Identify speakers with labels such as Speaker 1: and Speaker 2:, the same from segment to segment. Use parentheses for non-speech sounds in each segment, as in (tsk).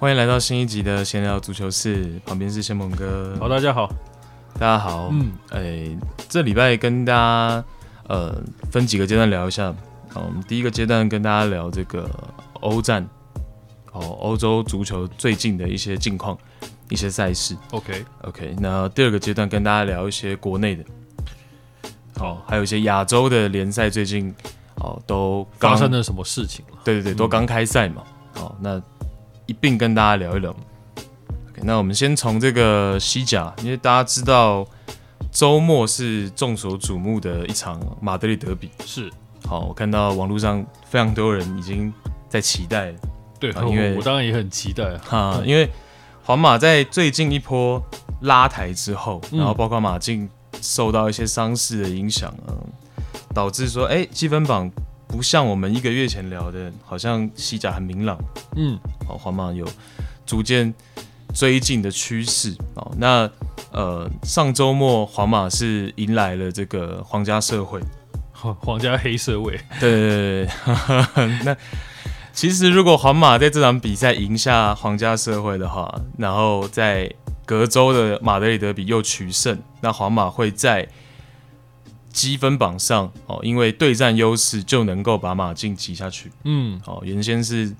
Speaker 1: 欢迎来到新一集的闲聊足球室，旁边是先锋哥。
Speaker 2: 好，大家好，
Speaker 1: 大家好。嗯，哎、欸，这礼拜跟大家呃分几个阶段聊一下。好，我们第一个阶段跟大家聊这个欧战，哦，欧洲足球最近的一些近况、一些赛事。
Speaker 2: OK，OK。
Speaker 1: 那第二个阶段跟大家聊一些国内的，哦，还有一些亚洲的联赛最近哦都
Speaker 2: 发生了什么事情了？
Speaker 1: 对对对，都刚开赛嘛。好、嗯，那。一并跟大家聊一聊。那我们先从这个西甲，因为大家知道周末是众所瞩目的一场马德里德比。
Speaker 2: 是，
Speaker 1: 好，我看到网络上非常多人已经在期待了。
Speaker 2: 对，因为我，当然也很期待啊。
Speaker 1: 哈，因为皇马在最近一波拉抬之后，然后包括马竞受到一些伤势的影响，嗯，导致说，哎，积分榜。不像我们一个月前聊的，好像西甲很明朗，嗯，好，皇马有逐渐追进的趋势哦。那呃，上周末皇马是迎来了这个皇家社会，(laughs)
Speaker 2: 皇家黑社会，
Speaker 1: 对对对，(laughs) 那其实如果皇马在这场比赛赢下皇家社会的话，然后在隔周的马德里德比又取胜，那皇马会在。积分榜上哦，因为对战优势就能够把马竞挤下去。嗯，哦，原先是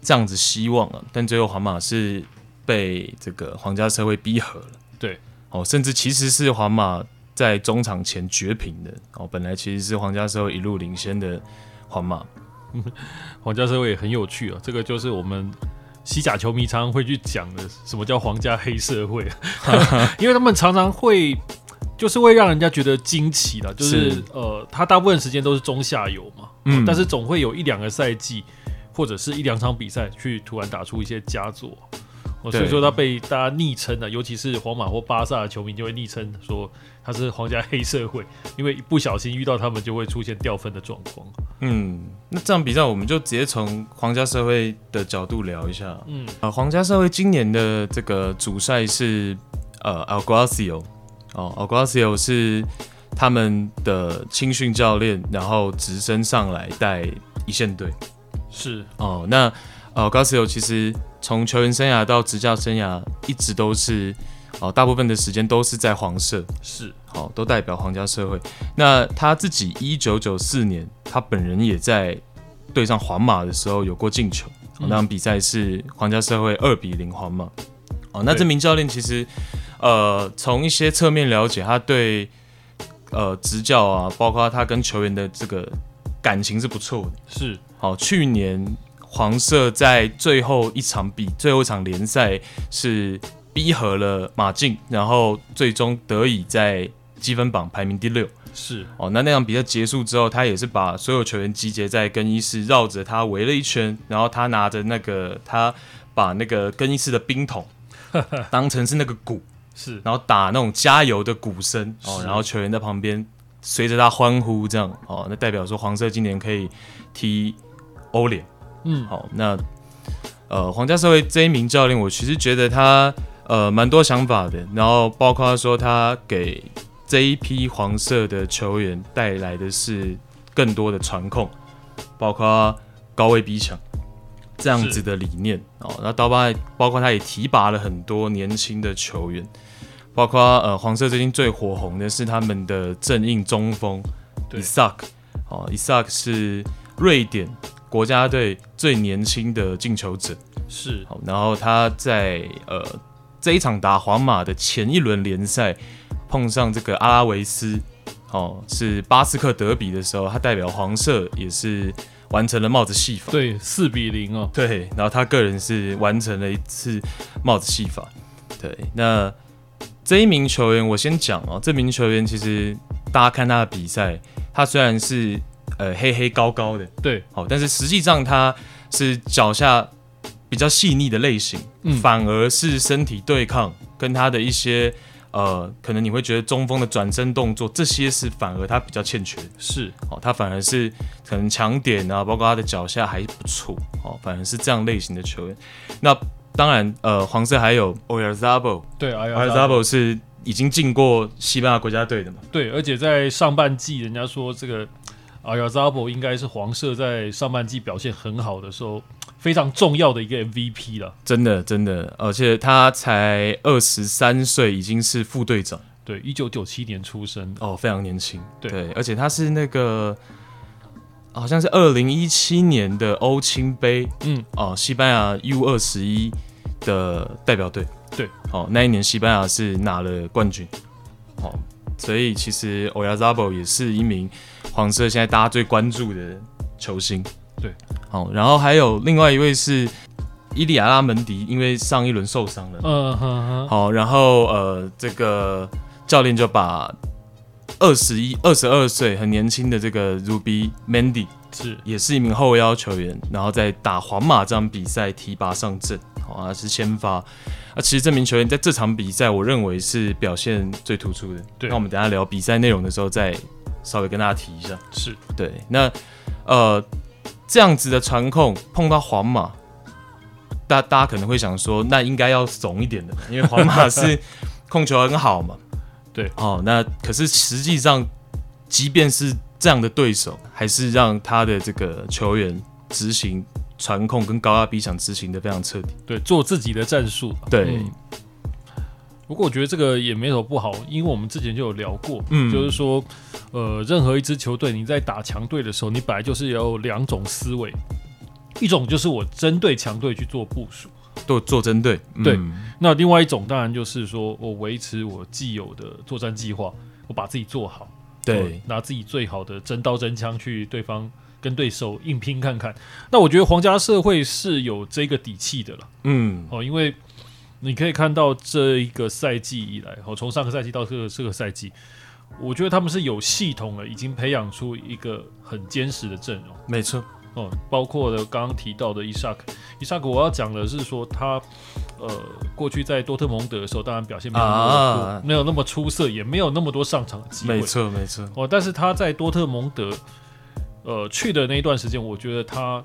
Speaker 1: 这样子希望啊，但最后皇马是被这个皇家社会逼和了。
Speaker 2: 对，
Speaker 1: 哦，甚至其实是皇马在中场前绝平的。哦，本来其实是皇家社会一路领先的皇马。(laughs)
Speaker 2: 皇家社会也很有趣啊，这个就是我们西甲球迷常常会去讲的，什么叫皇家黑社会？(laughs) 因为他们常常会。就是会让人家觉得惊奇的，就是，是。呃，他大部分时间都是中下游嘛，嗯，呃、但是总会有一两个赛季或者是一两场比赛去突然打出一些佳作，哦、所以说他被大家昵称的，尤其是皇马或巴萨的球迷就会昵称说他是皇家黑社会，因为一不小心遇到他们就会出现掉分的状况。
Speaker 1: 嗯，那这场比赛我们就直接从皇家社会的角度聊一下，嗯，呃，皇家社会今年的这个主赛是呃 Alguacil 哦，Alguacil 是他们的青训教练，然后直升上来带一线队。
Speaker 2: 是
Speaker 1: 哦，那 Alguacil 其实从球员生涯到执教生涯，一直都是哦，大部分的时间都是在黄色，
Speaker 2: 是
Speaker 1: 哦，都代表皇家社会。那他自己一九九四年，他本人也在对上皇马的时候有过进球，那场比赛是皇家社会二比零皇马。哦，那这名教练其实。呃，从一些侧面了解，他对呃执教啊，包括他跟球员的这个感情是不错的。
Speaker 2: 是，
Speaker 1: 好、哦，去年黄色在最后一场比最后一场联赛是逼和了马竞，然后最终得以在积分榜排名第六。
Speaker 2: 是，
Speaker 1: 哦，那那场比赛结束之后，他也是把所有球员集结在更衣室，绕着他围了一圈，然后他拿着那个他把那个更衣室的冰桶 (laughs) 当成是那个鼓。
Speaker 2: 是，
Speaker 1: 然后打那种加油的鼓声哦，然后球员在旁边随着他欢呼，这样哦，那代表说黄色今年可以踢欧联。嗯，好，那呃，皇家社会这一名教练，我其实觉得他呃蛮多想法的，然后包括说他给这一批黄色的球员带来的是更多的传控，包括高位逼抢。这样子的理念哦，那刀疤包括他也提拔了很多年轻的球员，包括呃黄色最近最火红的是他们的正印中锋伊萨克哦，伊萨克是瑞典国家队最年轻的进球者，
Speaker 2: 是。
Speaker 1: 好，然后他在呃这一场打皇马的前一轮联赛碰上这个阿拉维斯哦，是巴斯克德比的时候，他代表黄色也是。完成了帽子戏法，
Speaker 2: 对，四比零哦，
Speaker 1: 对，然后他个人是完成了一次帽子戏法，对，那这一名球员我先讲哦，这名球员其实大家看他的比赛，他虽然是呃黑黑高高的，
Speaker 2: 对，
Speaker 1: 好，但是实际上他是脚下比较细腻的类型，嗯，反而是身体对抗跟他的一些。呃，可能你会觉得中锋的转身动作这些是反而他比较欠缺，
Speaker 2: 是
Speaker 1: 哦，他反而是可能强点啊，包括他的脚下还不错哦，反而是这样类型的球员。那当然，呃，黄色还有 Oyarzabal，
Speaker 2: 对
Speaker 1: ，Oyarzabal 是已经进过西班牙国家队的嘛？
Speaker 2: 对，而且在上半季，人家说这个 Oyarzabal 应该是黄色在上半季表现很好的时候非常重要的一个 MVP 了。
Speaker 1: 真的，真的，而且他才二十三岁，已经是副队长。
Speaker 2: 对，一九九七年出生，
Speaker 1: 哦，非常年轻。
Speaker 2: 对，
Speaker 1: 对，而且他是那个好像是二零一七年的欧青杯，嗯，哦，西班牙 U 二十一的代表队。
Speaker 2: 对，
Speaker 1: 哦，那一年西班牙是拿了冠军。哦，所以其实 Oyarzabal 也是一名黄色现在大家最关注的球星。
Speaker 2: 对，
Speaker 1: 好，然后还有另外一位是伊利亚拉门迪，因为上一轮受伤了，
Speaker 2: 嗯哼哼，
Speaker 1: 好，然后呃，这个教练就把二十一、二十二岁很年轻的这个 Ruby Mandy
Speaker 2: 是。
Speaker 1: 也是一名后腰球员，然后在打皇马这场比赛提拔上阵，好啊，是先发，啊，其实这名球员在这场比赛，我认为是表现最突出的。
Speaker 2: 对，
Speaker 1: 那我们等下聊比赛内容的时候，再稍微跟大家提一下。
Speaker 2: 是。
Speaker 1: 对，那呃。这样子的传控碰到皇马，大大家可能会想说，那应该要怂一点的，因为皇马是 (laughs) 控球很好嘛。
Speaker 2: 对，
Speaker 1: 哦，那可是实际上，即便是这样的对手，还是让他的这个球员执行传控跟高压逼抢执行的非常彻底。
Speaker 2: 对，做自己的战术。
Speaker 1: 对。
Speaker 2: 嗯不过我觉得这个也没什么不好，因为我们之前就有聊过，
Speaker 1: 嗯，
Speaker 2: 就是说，呃，任何一支球队你在打强队的时候，你本来就是有两种思维，一种就是我针对强队去做部署，
Speaker 1: 做做针对，
Speaker 2: 对、
Speaker 1: 嗯。
Speaker 2: 那另外一种当然就是说我维持我既有的作战计划，我把自己做好，
Speaker 1: 对，
Speaker 2: 拿自己最好的真刀真枪去对方跟对手硬拼看看。那我觉得皇家社会是有这个底气的了，
Speaker 1: 嗯，
Speaker 2: 哦，因为。你可以看到这一个赛季以来，哦，从上个赛季到这个这个赛季，我觉得他们是有系统的，已经培养出一个很坚实的阵容。
Speaker 1: 没错，
Speaker 2: 哦，包括了刚刚提到的伊萨克，伊萨克，我要讲的是说他，呃，过去在多特蒙德的时候，当然表现没有那么、啊、没有那么出色，也没有那么多上场的机会。
Speaker 1: 没错，没错。
Speaker 2: 哦，但是他在多特蒙德，呃，去的那一段时间，我觉得他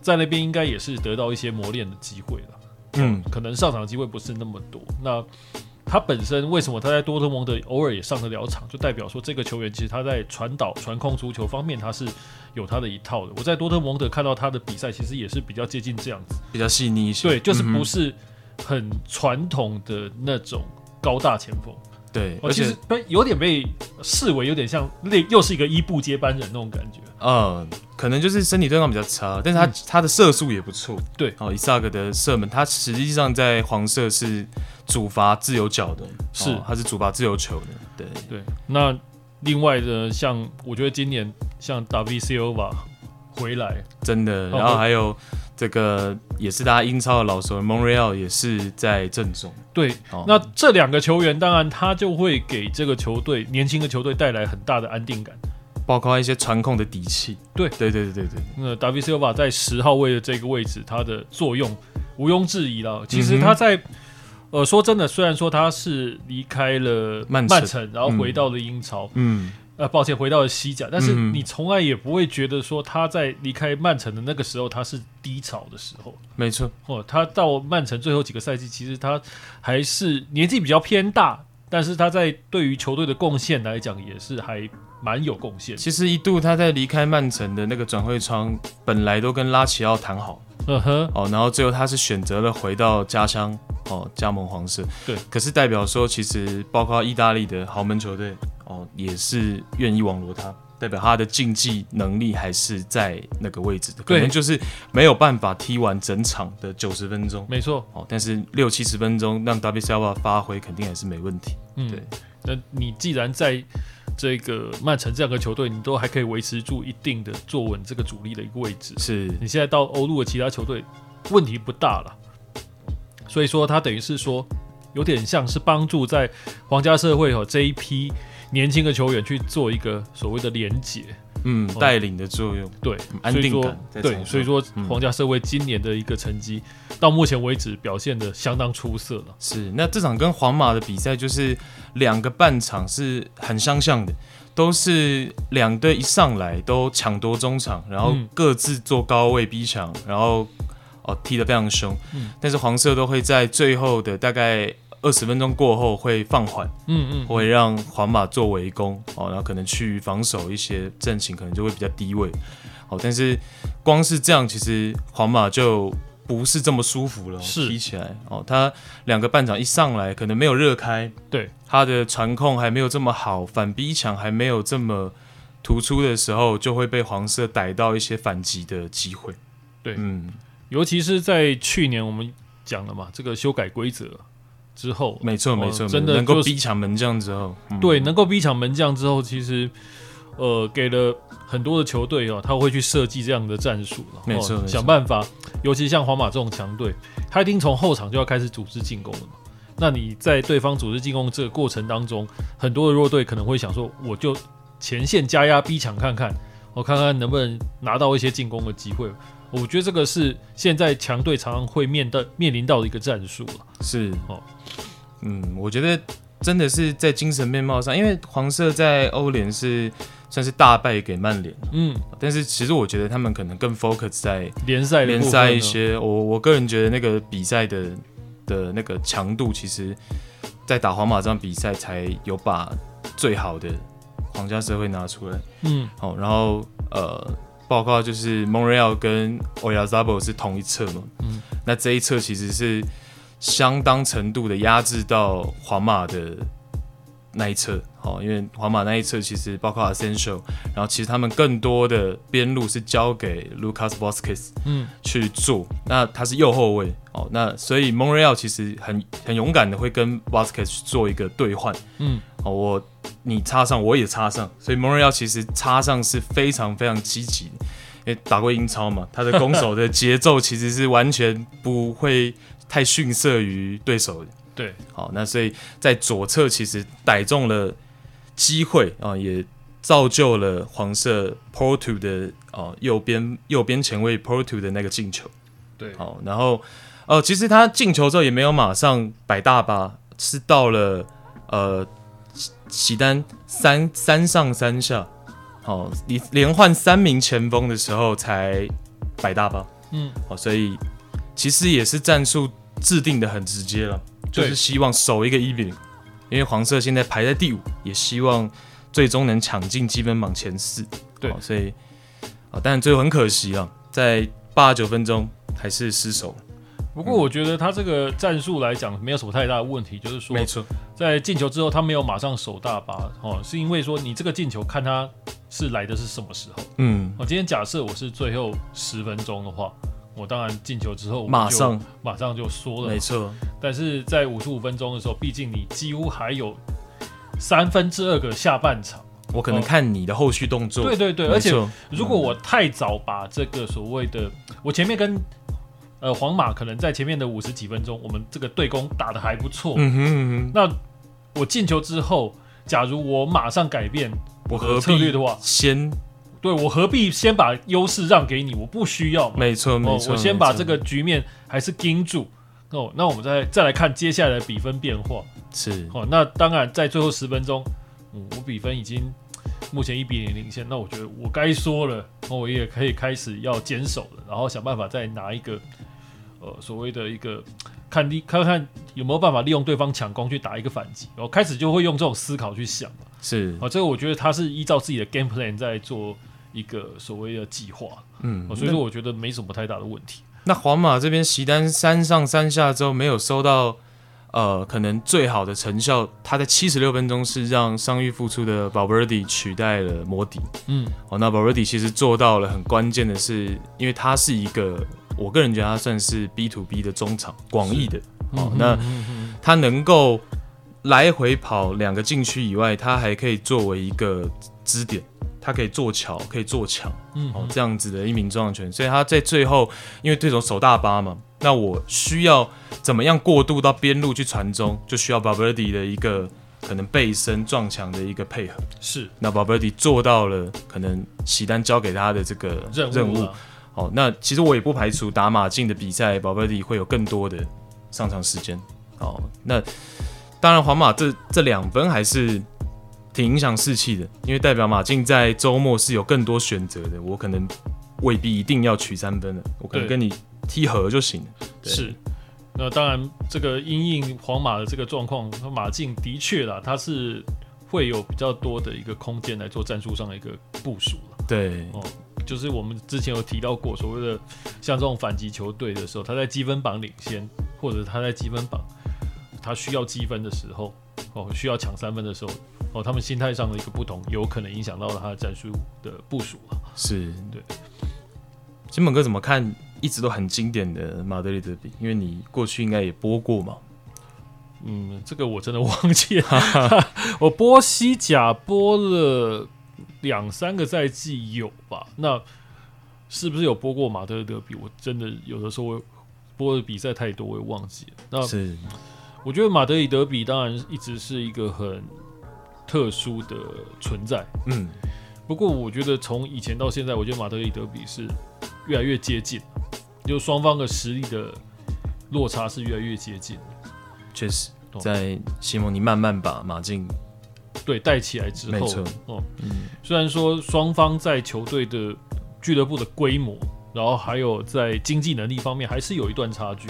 Speaker 2: 在那边应该也是得到一些磨练的机会了。嗯，可能上场机会不是那么多。那他本身为什么他在多特蒙德偶尔也上得了场，就代表说这个球员其实他在传导、传控足球方面他是有他的一套的。我在多特蒙德看到他的比赛，其实也是比较接近这样子，
Speaker 1: 比较细腻一些。
Speaker 2: 对，就是不是很传统的那种高大前锋。
Speaker 1: 对，而且
Speaker 2: 有点被视为有点像那又是一个伊布接班人那种感觉。
Speaker 1: 嗯，可能就是身体对抗比较差，但是他、嗯、他的射术也不错。
Speaker 2: 对，
Speaker 1: 哦，伊萨克的射门，他实际上在黄色是主罚自由脚的，
Speaker 2: 是、
Speaker 1: 哦、他是主罚自由球的。对
Speaker 2: 对，那另外的像我觉得今年像达维西欧瓦回来
Speaker 1: 真的，然后还有这个也是大家英超的老手蒙瑞奥也是在正中。
Speaker 2: 对，哦、那这两个球员当然他就会给这个球队年轻的球队带来很大的安定感，
Speaker 1: 包括一些传控的底气。
Speaker 2: 对，
Speaker 1: 对，对，对，对，对。
Speaker 2: 那达维西欧瓦在十号位的这个位置，他的作用毋庸置疑了。其实他在、嗯、呃，说真的，虽然说他是离开了曼城，然后回到了英超，嗯。嗯呃，抱歉，回到了西甲，但是你从来也不会觉得说他在离开曼城的那个时候他是低潮的时候。
Speaker 1: 没错，
Speaker 2: 哦，他到曼城最后几个赛季，其实他还是年纪比较偏大，但是他在对于球队的贡献来讲也是还蛮有贡献。
Speaker 1: 其实一度他在离开曼城的那个转会窗，本来都跟拉齐奥谈好，
Speaker 2: 嗯哼，
Speaker 1: 哦，然后最后他是选择了回到家乡，哦，加盟黄色。
Speaker 2: 对，
Speaker 1: 可是代表说，其实包括意大利的豪门球队。哦，也是愿意网罗他，代表他的竞技能力还是在那个位置的，可能就是没有办法踢完整场的九十分钟。
Speaker 2: 没错，
Speaker 1: 哦，但是六七十分钟让 David Silva 发挥，肯定还是没问题。嗯，对。
Speaker 2: 那你既然在这个曼城这样的球队，你都还可以维持住一定的坐稳这个主力的一个位置，
Speaker 1: 是
Speaker 2: 你现在到欧陆的其他球队，问题不大了。所以说，他等于是说，有点像是帮助在皇家社会哦这一批。年轻的球员去做一个所谓的连结，
Speaker 1: 嗯，带领的作用，
Speaker 2: 对，
Speaker 1: 安定感，
Speaker 2: 对，所以说皇家社会今年的一个成绩，到目前为止表现的相当出色了。
Speaker 1: 是，那这场跟皇马的比赛就是两个半场是很相像的，都是两队一上来都抢夺中场，然后各自做高位逼抢，然后哦踢得非常凶，嗯，但是黄色都会在最后的大概。二十分钟过后会放缓，嗯嗯，会让皇马做围攻哦，然后可能去防守一些阵型，可能就会比较低位。好，但是光是这样，其实皇马就不是这么舒服了。
Speaker 2: 是
Speaker 1: 踢起来哦，他两个半场一上来，可能没有热开，
Speaker 2: 对
Speaker 1: 他的传控还没有这么好，反逼抢还没有这么突出的时候，就会被黄色逮到一些反击的机会。
Speaker 2: 对，嗯，尤其是在去年我们讲了嘛，这个修改规则之后，
Speaker 1: 没错没错，
Speaker 2: 真的
Speaker 1: 能够逼抢门将之后，
Speaker 2: 嗯、对，能够逼抢门将之后，其实。呃，给了很多的球队哦，他会去设计这样的战术，
Speaker 1: 没错，
Speaker 2: 想办法。尤其像皇马这种强队，他一定从后场就要开始组织进攻了嘛。那你在对方组织进攻这个过程当中，很多的弱队可能会想说，我就前线加压逼抢看看，我看看能不能拿到一些进攻的机会。我觉得这个是现在强队常常会面对面临到的一个战术了。
Speaker 1: 是哦，嗯，我觉得真的是在精神面貌上，因为黄色在欧联是。算是大败给曼联，嗯，但是其实我觉得他们可能更 focus 在
Speaker 2: 联赛
Speaker 1: 联赛一些。我我个人觉得那个比赛的的那个强度，其实，在打皇马这场比赛才有把最好的皇家社会拿出来，嗯，好，然后呃，包括就是 Monreal 跟欧亚扎博是同一侧嘛，嗯，那这一侧其实是相当程度的压制到皇马的。那一侧，好，因为皇马那一侧其实包括 Asensio，然后其实他们更多的边路是交给 Lucas v o s q u e z 嗯。去做，那他是右后卫哦，那所以 Monreal 其实很很勇敢的会跟 v o s q u e z 做一个兑换，嗯，哦，我你插上我也插上，所以蒙瑞奥其实插上是非常非常积极，因为打过英超嘛，他的攻守的 (laughs) 节奏其实是完全不会太逊色于对手的。
Speaker 2: 对，
Speaker 1: 好，那所以在左侧其实逮中了机会啊，也造就了黄色 Porto 的哦右边右边前卫 Porto 的那个进球。
Speaker 2: 对，
Speaker 1: 好，然后呃，其实他进球之后也没有马上摆大巴，是到了呃齐丹三三上三下，好，你连换三名前锋的时候才摆大巴。嗯，好，所以其实也是战术制定的很直接了。就是希望守一个一比零，因为黄色现在排在第五，也希望最终能抢进积分榜前四。
Speaker 2: 对，
Speaker 1: 所以啊，但最后很可惜啊，在八十九分钟还是失手。
Speaker 2: 不过我觉得他这个战术来讲没有什么太大的问题，就是说，
Speaker 1: 没错，
Speaker 2: 在进球之后他没有马上守大巴哦，是因为说你这个进球看他是来的是什么时候？嗯，我今天假设我是最后十分钟的话。我当然进球之后，马上马上就说了，
Speaker 1: 没错。
Speaker 2: 但是在五十五分钟的时候，毕竟你几乎还有三分之二个下半场，
Speaker 1: 我可能看你的后续动作。
Speaker 2: 对对对，而且如果我太早把这个所谓的我前面跟呃皇马可能在前面的五十几分钟，我们这个对攻打的还不错。嗯哼嗯哼。那我进球之后，假如我马上改变我的策略的话，
Speaker 1: 先。
Speaker 2: 对，我何必先把优势让给你？我不需要。
Speaker 1: 没错，没错。
Speaker 2: 我先把这个局面还是盯住。哦，那我们再再来看接下来的比分变化。
Speaker 1: 是。
Speaker 2: 哦，那当然在最后十分钟，嗯，我比分已经目前一比零领先。那我觉得我该说了，我也可以开始要坚守了，然后想办法再拿一个呃所谓的一个 (tsk) 看利，看看有没有办法利用对方抢攻去打一个反击。然后开始就会用这种思考去想。
Speaker 1: 是。
Speaker 2: 啊，这个我觉得他是依照自己的 game plan 在做。一个所谓的计划，嗯，所以说我觉得没什么太大的问题。
Speaker 1: 那皇马这边席丹三上三下之后没有收到，呃，可能最好的成效。他在七十六分钟是让伤愈复出的 Valverde 取代了摩迪，嗯，哦，那 Valverde 其实做到了很关键的是，因为他是一个，我个人觉得他算是 B to B 的中场，广义的，哦，那他能够来回跑两个禁区以外，他还可以作为一个支点。他可以做桥，可以做墙，嗯，哦，这样子的一名中场权，所以他在最后，因为对手守大巴嘛，那我需要怎么样过渡到边路去传中，就需要 Valverde 的一个可能背身撞墙的一个配合。
Speaker 2: 是，
Speaker 1: 那 b a b e r d y 做到了，可能齐丹交给他的这个任务。任务哦，那其实我也不排除打马竞的比赛，Valverde 会有更多的上场时间。哦，那当然皇马这这两分还是。挺影响士气的，因为代表马竞在周末是有更多选择的。我可能未必一定要取三分的，我可能跟你踢和就行了。
Speaker 2: 是，那当然，这个因应皇马的这个状况，马竞的确啦，他是会有比较多的一个空间来做战术上的一个部署了。
Speaker 1: 对，
Speaker 2: 哦，就是我们之前有提到过，所谓的像这种反击球队的时候，他在积分榜领先，或者他在积分榜他需要积分的时候，哦，需要抢三分的时候，哦，他们心态上的一个不同，有可能影响到了他的战术的部署了。
Speaker 1: 是
Speaker 2: 对。
Speaker 1: 金本哥怎么看一直都很经典的马德里德比？因为你过去应该也播过嘛。
Speaker 2: 嗯，这个我真的忘记了。(laughs) 我播西甲播了两三个赛季有吧？那是不是有播过马德里德比？我真的有的时候播的比赛太多，我也忘记了。那是，我觉得马德里德比当然一直是一个很特殊的存在。嗯，不过我觉得从以前到现在，我觉得马德里德比是越来越接近，就双方的实力的落差是越来越接近。
Speaker 1: 确实，在西蒙尼慢慢把马竞
Speaker 2: 对带起来之
Speaker 1: 后，
Speaker 2: 哦，嗯，虽然说双方在球队的俱乐部的规模，然后还有在经济能力方面还是有一段差距，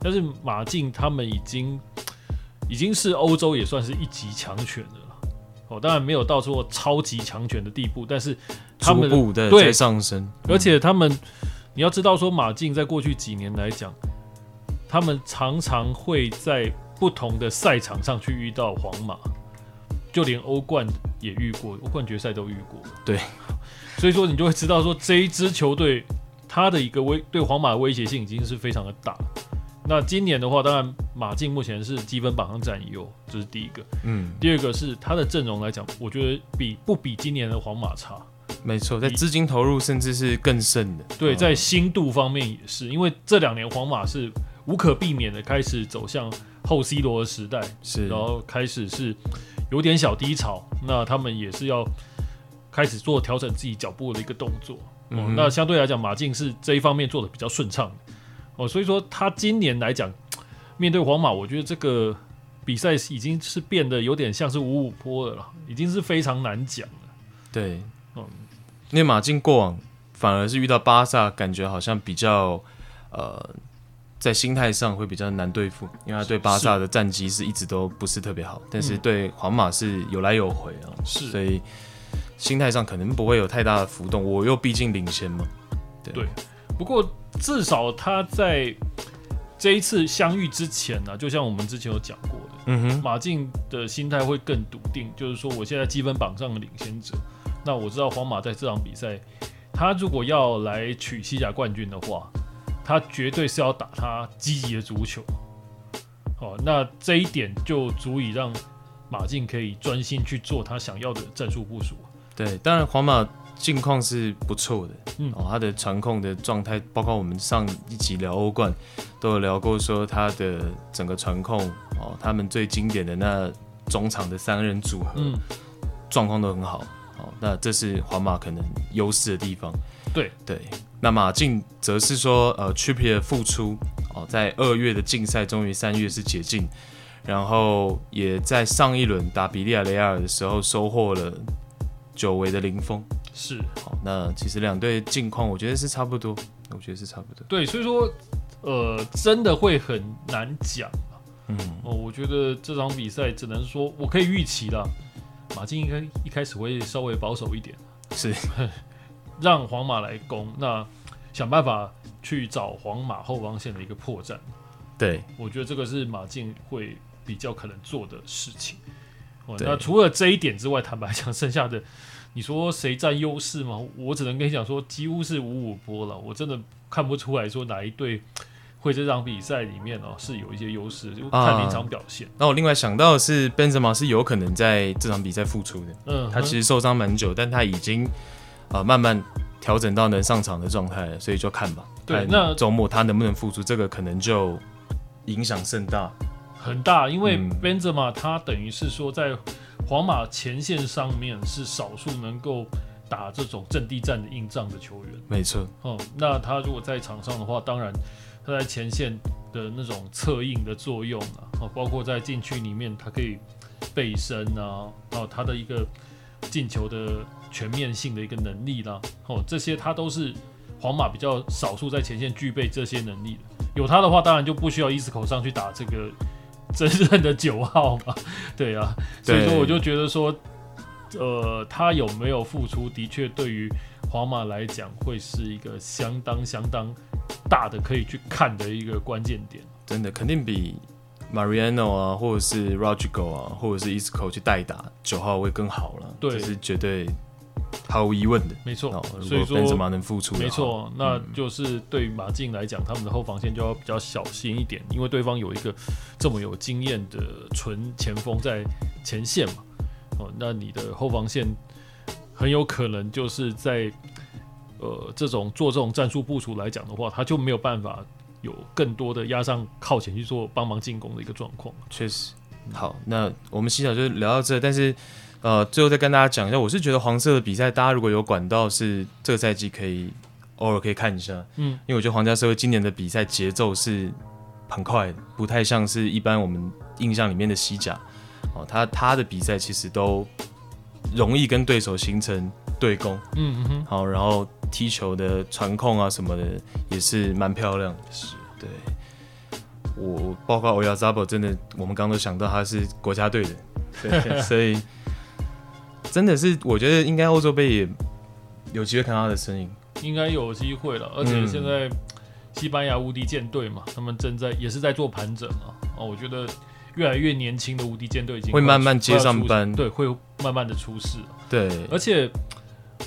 Speaker 2: 但是马竞他们已经已经是欧洲也算是一级强权了，哦，当然没有到说超级强权的地步，但是他们
Speaker 1: 逐步的在上升，
Speaker 2: 而且他们你要知道说马竞在过去几年来讲。他们常常会在不同的赛场上去遇到皇马，就连欧冠也遇过，欧冠决赛都遇过。
Speaker 1: 对，
Speaker 2: 所以说你就会知道说这一支球队，他的一个威对皇马的威胁性已经是非常的大。那今年的话，当然马竞目前是积分榜上占优，这是第一个。嗯，第二个是他的阵容来讲，我觉得比不比今年的皇马差。
Speaker 1: 没错，在资金投入甚至是更甚的。
Speaker 2: 对，在新度方面也是，因为这两年皇马是。无可避免的开始走向后 C 罗的时代，
Speaker 1: 是，
Speaker 2: 然后开始是有点小低潮，那他们也是要开始做调整自己脚步的一个动作。嗯、哦，那相对来讲，马竞是这一方面做的比较顺畅哦，所以说他今年来讲面对皇马，我觉得这个比赛已经是变得有点像是五五坡的了，已经是非常难讲了。
Speaker 1: 对，嗯，因为马竞过往反而是遇到巴萨，感觉好像比较呃。在心态上会比较难对付，因为他对巴萨的战绩是一直都不是特别好，但是对皇马是有来有回啊，
Speaker 2: 是，
Speaker 1: 所以心态上可能不会有太大的浮动。我又毕竟领先嘛，对，
Speaker 2: 对。不过至少他在这一次相遇之前呢、啊，就像我们之前有讲过的，嗯哼，马竞的心态会更笃定，就是说我现在积分榜上的领先者，那我知道皇马在这场比赛，他如果要来取西甲冠军的话。他绝对是要打他积极的足球，哦，那这一点就足以让马竞可以专心去做他想要的战术部署。
Speaker 1: 对，当然皇马近况是不错的，嗯，哦，他的传控的状态，包括我们上一集聊欧冠都有聊过，说他的整个传控，哦，他们最经典的那中场的三人组合，嗯，状况都很好，哦，那这是皇马可能优势的地方。
Speaker 2: 对
Speaker 1: 对。那马竞则是说，呃，Trippier 复出哦，在二月的竞赛终于三月是解禁，然后也在上一轮打比利亚雷亚尔的时候收获了久违的零封。
Speaker 2: 是，
Speaker 1: 好，那其实两队近况我觉得是差不多，我觉得是差不多。
Speaker 2: 对，所以说，呃，真的会很难讲。嗯，哦，我觉得这场比赛只能说我可以预期了，马竞应该一开始会稍微保守一点。
Speaker 1: 是。(laughs)
Speaker 2: 让皇马来攻，那想办法去找皇马后防线的一个破绽。
Speaker 1: 对，
Speaker 2: 我觉得这个是马竞会比较可能做的事情。那除了这一点之外，坦白讲，剩下的你说谁占优势吗？我只能跟你讲说，几乎是五五波了。我真的看不出来说哪一队会这场比赛里面哦是有一些优势，就看临场表现。
Speaker 1: 那、啊、我另外想到的是，Benzema 是有可能在这场比赛复出的。嗯，他其实受伤蛮久，但他已经。啊，慢慢调整到能上场的状态，所以就看吧。
Speaker 2: 对，那
Speaker 1: 周末他能不能复出，这个可能就影响甚大，
Speaker 2: 很大。因为 Benzema 他等于是说，在皇马前线上面是少数能够打这种阵地战的硬仗的球员。
Speaker 1: 没错。
Speaker 2: 哦、嗯，那他如果在场上的话，当然他在前线的那种策应的作用啊，哦，包括在禁区里面他可以背身啊，然后他的一个进球的。全面性的一个能力啦，哦，这些他都是皇马比较少数在前线具备这些能力的。有他的话，当然就不需要伊斯口上去打这个 (laughs) 真正的九号嘛。(laughs) 对啊，所以说我就觉得说，呃，他有没有付出，的确对于皇马来讲会是一个相当相当大的可以去看的一个关键点。
Speaker 1: 真的肯定比 Mariano 啊，或者是 Rodrigo 啊，或者是 Isco 去代打九号会更好了。
Speaker 2: 对，
Speaker 1: 这是绝对。毫无疑问的，
Speaker 2: 没错。
Speaker 1: 所以说，本泽马能付出，
Speaker 2: 没错。那就是对于马竞来讲，他们的后防线就要比较小心一点，因为对方有一个这么有经验的纯前锋在前线嘛。哦，那你的后防线很有可能就是在呃这种做这种战术部署来讲的话，他就没有办法有更多的压上靠前去做帮忙进攻的一个状况。
Speaker 1: 确实。好，那我们西甲就聊到这，但是。呃，最后再跟大家讲一下，我是觉得黄色的比赛，大家如果有管道是这个赛季可以偶尔可以看一下，嗯，因为我觉得皇家社会今年的比赛节奏是很快的，不太像是一般我们印象里面的西甲，哦，他他的比赛其实都容易跟对手形成对攻，嗯嗯哼，好，然后踢球的传控啊什么的也是蛮漂亮的，是对，我包括欧亚扎博真的，我们刚刚都想到他是国家队的，(laughs) 对，所以。真的是，我觉得应该欧洲杯也有机会看他的身影，
Speaker 2: 应该有机会了。而且现在西班牙无敌舰队嘛，他们正在也是在做盘整嘛。哦，我觉得越来越年轻的无敌舰队已经
Speaker 1: 会慢慢接上班，
Speaker 2: 对，会慢慢的出事。
Speaker 1: 对，
Speaker 2: 而且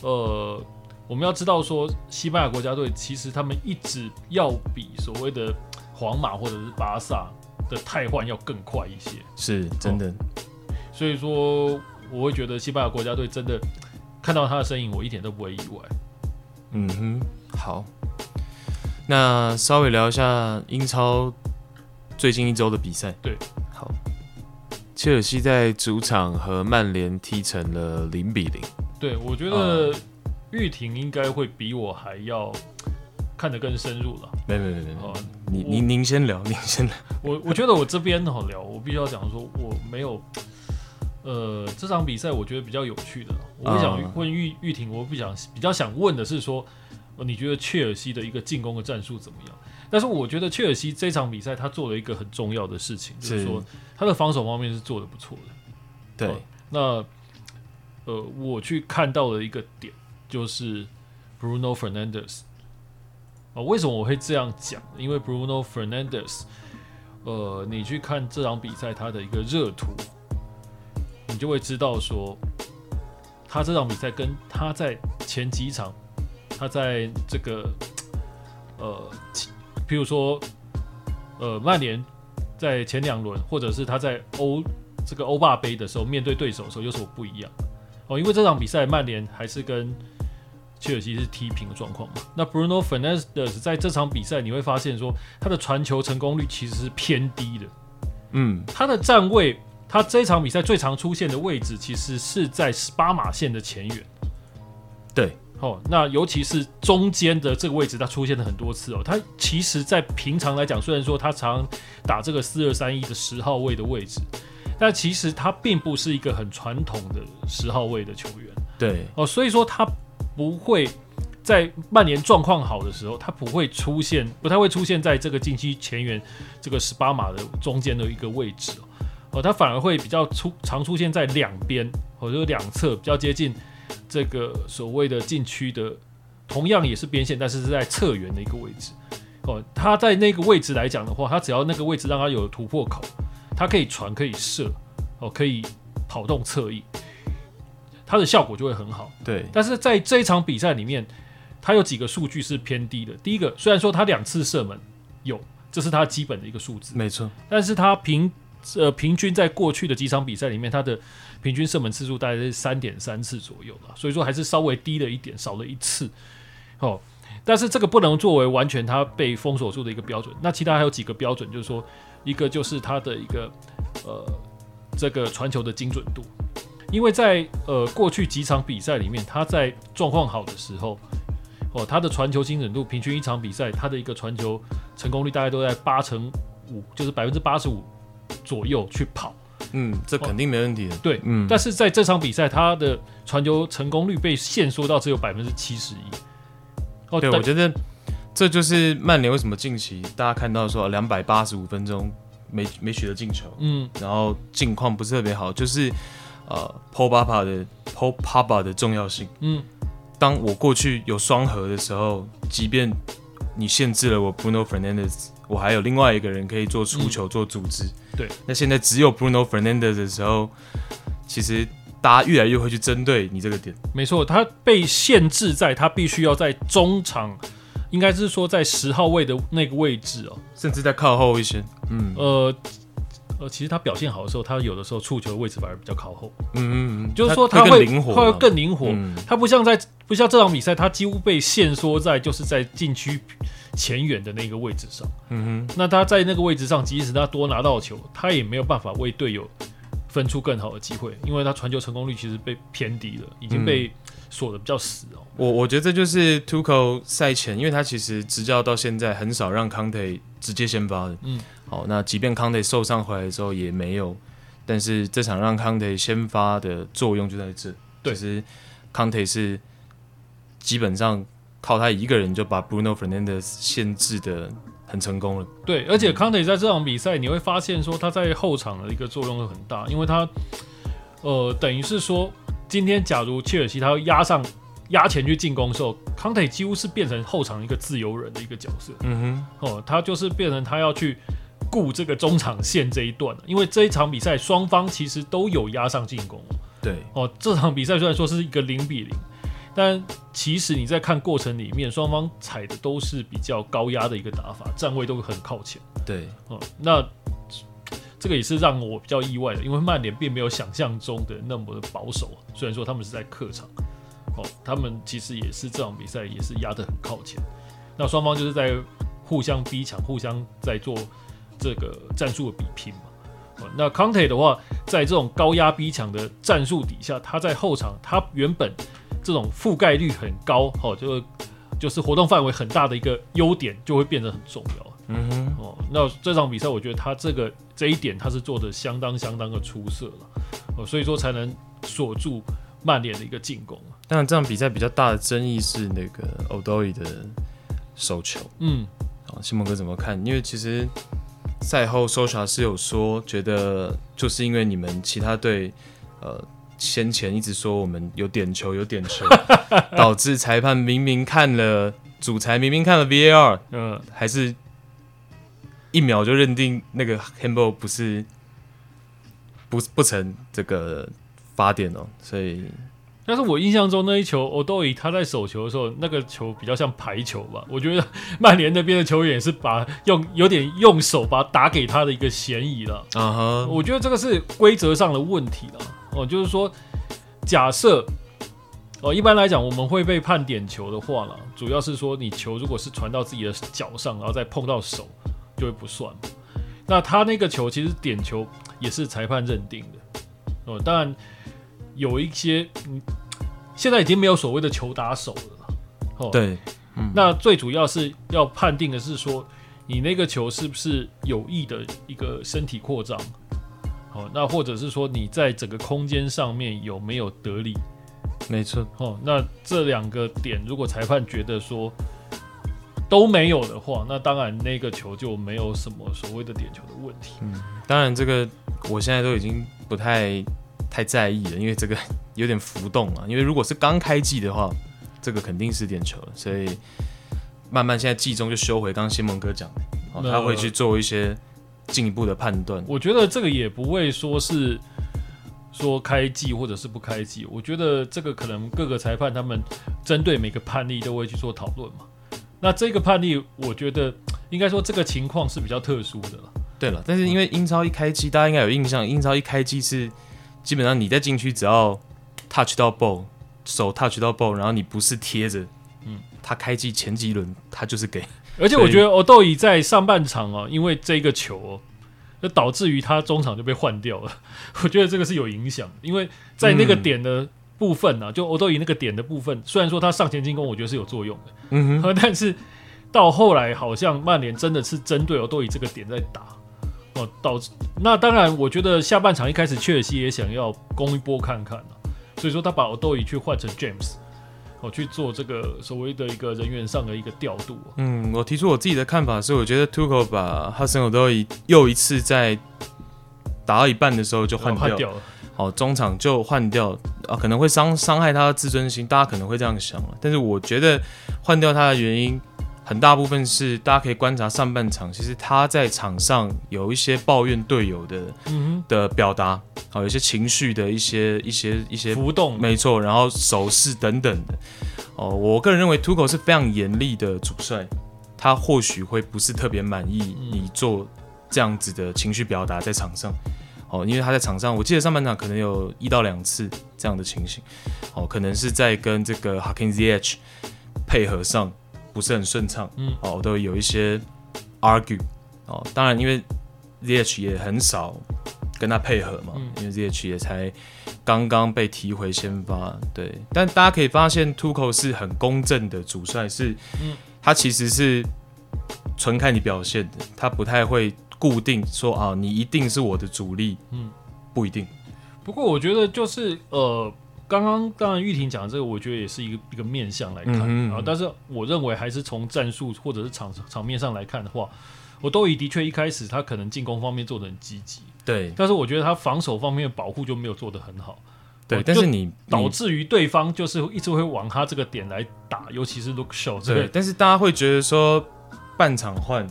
Speaker 2: 呃，我们要知道说，西班牙国家队其实他们一直要比所谓的皇马或者是巴萨的汰换要更快一些，
Speaker 1: 是真的。
Speaker 2: 哦，所以说。我会觉得西班牙国家队真的看到他的身影，我一点都不会意外。
Speaker 1: 嗯哼，好，那稍微聊一下英超最近一周的比赛。
Speaker 2: 对，
Speaker 1: 好，切尔西在主场和曼联踢成了零比零。
Speaker 2: 对，我觉得玉婷应该会比我还要看得更深入了。
Speaker 1: 没没没没，您您您先聊，您先聊。(laughs)
Speaker 2: 我我觉得我这边好聊，我必须要讲说我没有。呃，这场比赛我觉得比较有趣的，我不想问玉玉婷，我不想比较想问的是说，你觉得切尔西的一个进攻的战术怎么样？但是我觉得切尔西这场比赛他做了一个很重要的事情，就是说他的防守方面是做的不错的。
Speaker 1: 对，
Speaker 2: 呃那呃，我去看到了一个点，就是 Bruno Fernandes 啊，为什么我会这样讲？因为 Bruno Fernandes，呃，你去看这场比赛他的一个热图。你就会知道说，他这场比赛跟他在前几场，他在这个呃，譬如说呃，曼联在前两轮，或者是他在欧这个欧霸杯的时候面对对手的时候有什么不一样？哦，因为这场比赛曼联还是跟切尔西是踢平的状况嘛。那 Bruno Fernandes 在这场比赛你会发现说，他的传球成功率其实是偏低的。嗯，他的站位。他这一场比赛最常出现的位置，其实是在十八码线的前缘。
Speaker 1: 对，
Speaker 2: 哦，那尤其是中间的这个位置，他出现了很多次哦。他其实，在平常来讲，虽然说他常打这个四二三一的十号位的位置，但其实他并不是一个很传统的十号位的球员。
Speaker 1: 对，
Speaker 2: 哦，所以说他不会在曼联状况好的时候，他不会出现，不太会出现在这个禁区前缘这个十八码的中间的一个位置。哦，它反而会比较出常出现在两边，或者两侧比较接近这个所谓的禁区的，同样也是边线，但是是在侧缘的一个位置。哦，它在那个位置来讲的话，它只要那个位置让它有突破口，它可以传，可以射，哦，可以跑动侧翼，它的效果就会很好。
Speaker 1: 对，
Speaker 2: 但是在这一场比赛里面，它有几个数据是偏低的。第一个，虽然说它两次射门有，这是它基本的一个数字，
Speaker 1: 没错，
Speaker 2: 但是它平。呃，平均在过去的几场比赛里面，他的平均射门次数大概是三点三次左右了，所以说还是稍微低了一点，少了一次。哦，但是这个不能作为完全他被封锁住的一个标准。那其他还有几个标准，就是说，一个就是他的一个呃这个传球的精准度，因为在呃过去几场比赛里面，他在状况好的时候，哦，他的传球精准度平均一场比赛他的一个传球成功率大概都在八成五，就是百分之八十五。左右去跑，
Speaker 1: 嗯，这肯定没问题的。
Speaker 2: 对，嗯，但是在这场比赛，他的传球成功率被限缩到只有百分之七十一。
Speaker 1: 哦，对，我觉得这就是曼联为什么近期大家看到说两百八十五分钟没没取得进球，嗯，然后境况不是特别好，就是呃，Paul Pogba 的 Paul Pogba 的重要性，嗯，当我过去有双核的时候，即便你限制了我 Bruno Fernandes，我还有另外一个人可以做出球、嗯、做组织。
Speaker 2: 对，
Speaker 1: 那现在只有 Bruno Fernandes 的时候，其实大家越来越会去针对你这个点。
Speaker 2: 没错，他被限制在他必须要在中场，应该是说在十号位的那个位置哦，
Speaker 1: 甚至在靠后一些。嗯，
Speaker 2: 呃。呃，其实他表现好的时候，他有的时候触球的位置反而比较靠后。
Speaker 1: 嗯嗯嗯，
Speaker 2: 就是说他会他会，
Speaker 1: 更灵活，
Speaker 2: 会更灵活。嗯、他不像在不像这场比赛，他几乎被限缩在就是在禁区前远的那个位置上。
Speaker 1: 嗯哼，
Speaker 2: 那他在那个位置上，即使他多拿到球，他也没有办法为队友分出更好的机会，因为他传球成功率其实被偏低了，已经被锁的比较死哦。
Speaker 1: 我我觉得这就是 Tuchel 赛前，因为他其实执教到现在很少让 Conte 直接先发的。嗯。好，那即便康德受伤回来的时候也没有，但是这场让康德先发的作用就在这。
Speaker 2: 对，
Speaker 1: 其实康德是基本上靠他一个人就把 Bruno Fernandes 限制的很成功了。
Speaker 2: 对，而且康德在这场比赛你会发现说他在后场的一个作用很大，因为他呃等于是说今天假如切尔西他要压上压前去进攻的时候，康泰几乎是变成后场一个自由人的一个角色。
Speaker 1: 嗯
Speaker 2: 哼，哦，他就是变成他要去。顾这个中场线这一段，因为这一场比赛双方其实都有压上进攻。
Speaker 1: 对
Speaker 2: 哦，这场比赛虽然说是一个零比零，但其实你在看过程里面，双方踩的都是比较高压的一个打法，站位都很靠前。
Speaker 1: 对
Speaker 2: 哦，那这个也是让我比较意外的，因为曼联并没有想象中的那么的保守。虽然说他们是在客场，哦，他们其实也是这场比赛也是压得很靠前。那双方就是在互相逼抢，互相在做。这个战术的比拼嘛，那康 e 的话，在这种高压逼抢的战术底下，他在后场，他原本这种覆盖率很高，哦，就就是活动范围很大的一个优点，就会变得很重要。
Speaker 1: 嗯哼，
Speaker 2: 哦，那这场比赛，我觉得他这个这一点，他是做的相当相当的出色了，哦，所以说才能锁住曼联的一个进攻。
Speaker 1: 当然，这场比赛比较大的争议是那个 Odoi 的手球。
Speaker 2: 嗯，
Speaker 1: 哦，西蒙哥怎么看？因为其实。赛后，Solskjaer 是有说，觉得就是因为你们其他队，呃，先前一直说我们有点球，有点球，(laughs) 导致裁判明明看了主裁，明明看了 VAR，嗯，还是一秒就认定那个 handball 不是不不成这个罚点哦，所以。
Speaker 2: 但是我印象中那一球，Odoi 他在手球的时候，那个球比较像排球吧？我觉得曼联那边的球员也是把用有点用手把打给他的一个嫌疑了。
Speaker 1: 啊哈，
Speaker 2: 我觉得这个是规则上的问题了。哦，就是说，假设哦，一般来讲我们会被判点球的话呢，主要是说你球如果是传到自己的脚上，然后再碰到手，就会不算。那他那个球其实点球也是裁判认定的。哦，当然。有一些，嗯，现在已经没有所谓的球打手了，哦，
Speaker 1: 对，
Speaker 2: 嗯，那最主要是要判定的是说，你那个球是不是有意的一个身体扩张，哦，那或者是说你在整个空间上面有没有得力，
Speaker 1: 没错，
Speaker 2: 哦，那这两个点如果裁判觉得说都没有的话，那当然那个球就没有什么所谓的点球的问题，
Speaker 1: 嗯，当然这个我现在都已经不太。太在意了，因为这个有点浮动啊。因为如果是刚开季的话，这个肯定是点球了，所以慢慢现在季中就收回。刚刚新蒙哥讲，哦，他会去做一些进一步的判断。
Speaker 2: 我觉得这个也不会说是说开季或者是不开季。我觉得这个可能各个裁判他们针对每个判例都会去做讨论嘛。那这个判例，我觉得应该说这个情况是比较特殊的了。
Speaker 1: 对了，但是因为英超一开机，大家应该有印象，英超一开机是。基本上你在禁区只要 touch 到 ball，手 touch 到 ball，然后你不是贴着，嗯，他开季前几轮他就是给。(laughs)
Speaker 2: 而且我觉得欧豆伊在上半场哦，因为这个球哦，就导致于他中场就被换掉了。(laughs) 我觉得这个是有影响，因为在那个点的部分呢、啊，就欧豆伊那个点的部分，虽然说他上前进攻，我觉得是有作用的，
Speaker 1: 嗯哼，(laughs)
Speaker 2: 但是到后来好像曼联真的是针对欧豆伊这个点在打。哦，导致那当然，我觉得下半场一开始切尔西也想要攻一波看看、啊、所以说他把欧多伊去换成 James，哦去做这个所谓的一个人员上的一个调度、啊。
Speaker 1: 嗯，我提出我自己的看法是，我觉得 Tuchel 把哈森欧多伊又一次在打到一半的时候就换掉，
Speaker 2: 了，
Speaker 1: 中场就换掉，啊，可能会伤伤害他的自尊心，大家可能会这样想了。但是我觉得换掉他的原因，很大部分是大家可以观察上半场，其实他在场上有一些抱怨队友的、嗯、的表达，好，有一些情绪的一些一些一些
Speaker 2: 浮动，
Speaker 1: 没错，然后手势等等的。哦，我个人认为 Tuchel 是非常严厉的主帅，他或许会不是特别满意你做这样子的情绪表达在场上。哦，因为他在场上，我记得上半场可能有一到两次这样的情形。哦，可能是在跟这个 Hakim Ziyech 配合上。不是很顺畅，嗯，哦，都有一些 argue，哦，当然因为 ZH 也很少跟他配合嘛，嗯、因为 ZH 也才刚刚被提回先发，对，但大家可以发现 Tuchel 是很公正的主帅，是，嗯，他其实是纯看你表现的，他不太会固定说啊，你一定是我的主力，嗯，不一定。
Speaker 2: 不过我觉得就是呃。刚刚当然玉婷讲的这个，我觉得也是一个一个面向来看啊、嗯嗯。但是我认为还是从战术或者是场场面上来看的话，我都以的确一开始他可能进攻方面做的很积极，
Speaker 1: 对。
Speaker 2: 但是我觉得他防守方面的保护就没有做的很好，
Speaker 1: 对。但是你
Speaker 2: 导致于对方就是一直会往他这个点来打，尤其是 Luke Shaw。
Speaker 1: 对。但是大家会觉得说半场换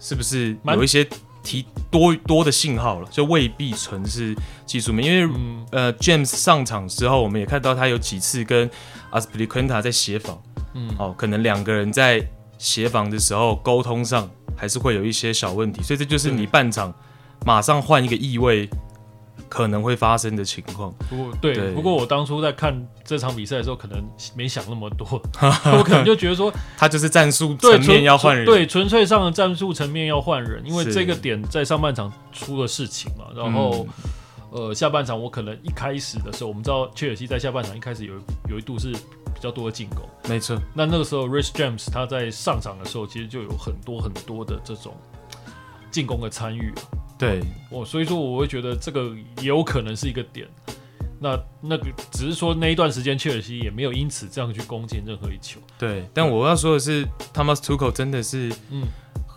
Speaker 1: 是不是有一些？提多多的信号了，就未必纯是技术面，因为、嗯、呃，James 上场之后，我们也看到他有几次跟 Aspilicueta 在协防，嗯，哦，可能两个人在协防的时候沟通上还是会有一些小问题，所以这就是你半场马上换一个翼位。可能会发生的情况。
Speaker 2: 不过对，对，不过我当初在看这场比赛的时候，可能没想那么多，(laughs) 我可能就觉得说，
Speaker 1: 他就是战术层面要换人，
Speaker 2: 对，纯粹上的战术层面要换人，因为这个点在上半场出了事情嘛。然后、嗯，呃，下半场我可能一开始的时候，我们知道切尔西在下半场一开始有有一度是比较多的进攻，
Speaker 1: 没错。
Speaker 2: 那那个时候，Reece James 他在上场的时候，其实就有很多很多的这种进攻的参与。
Speaker 1: 对，
Speaker 2: 我，所以说我会觉得这个也有可能是一个点。那那个只是说那一段时间切尔西也没有因此这样去攻进任何一球。
Speaker 1: 对，但我要说的是，Thomas Tuchel 真的是，嗯，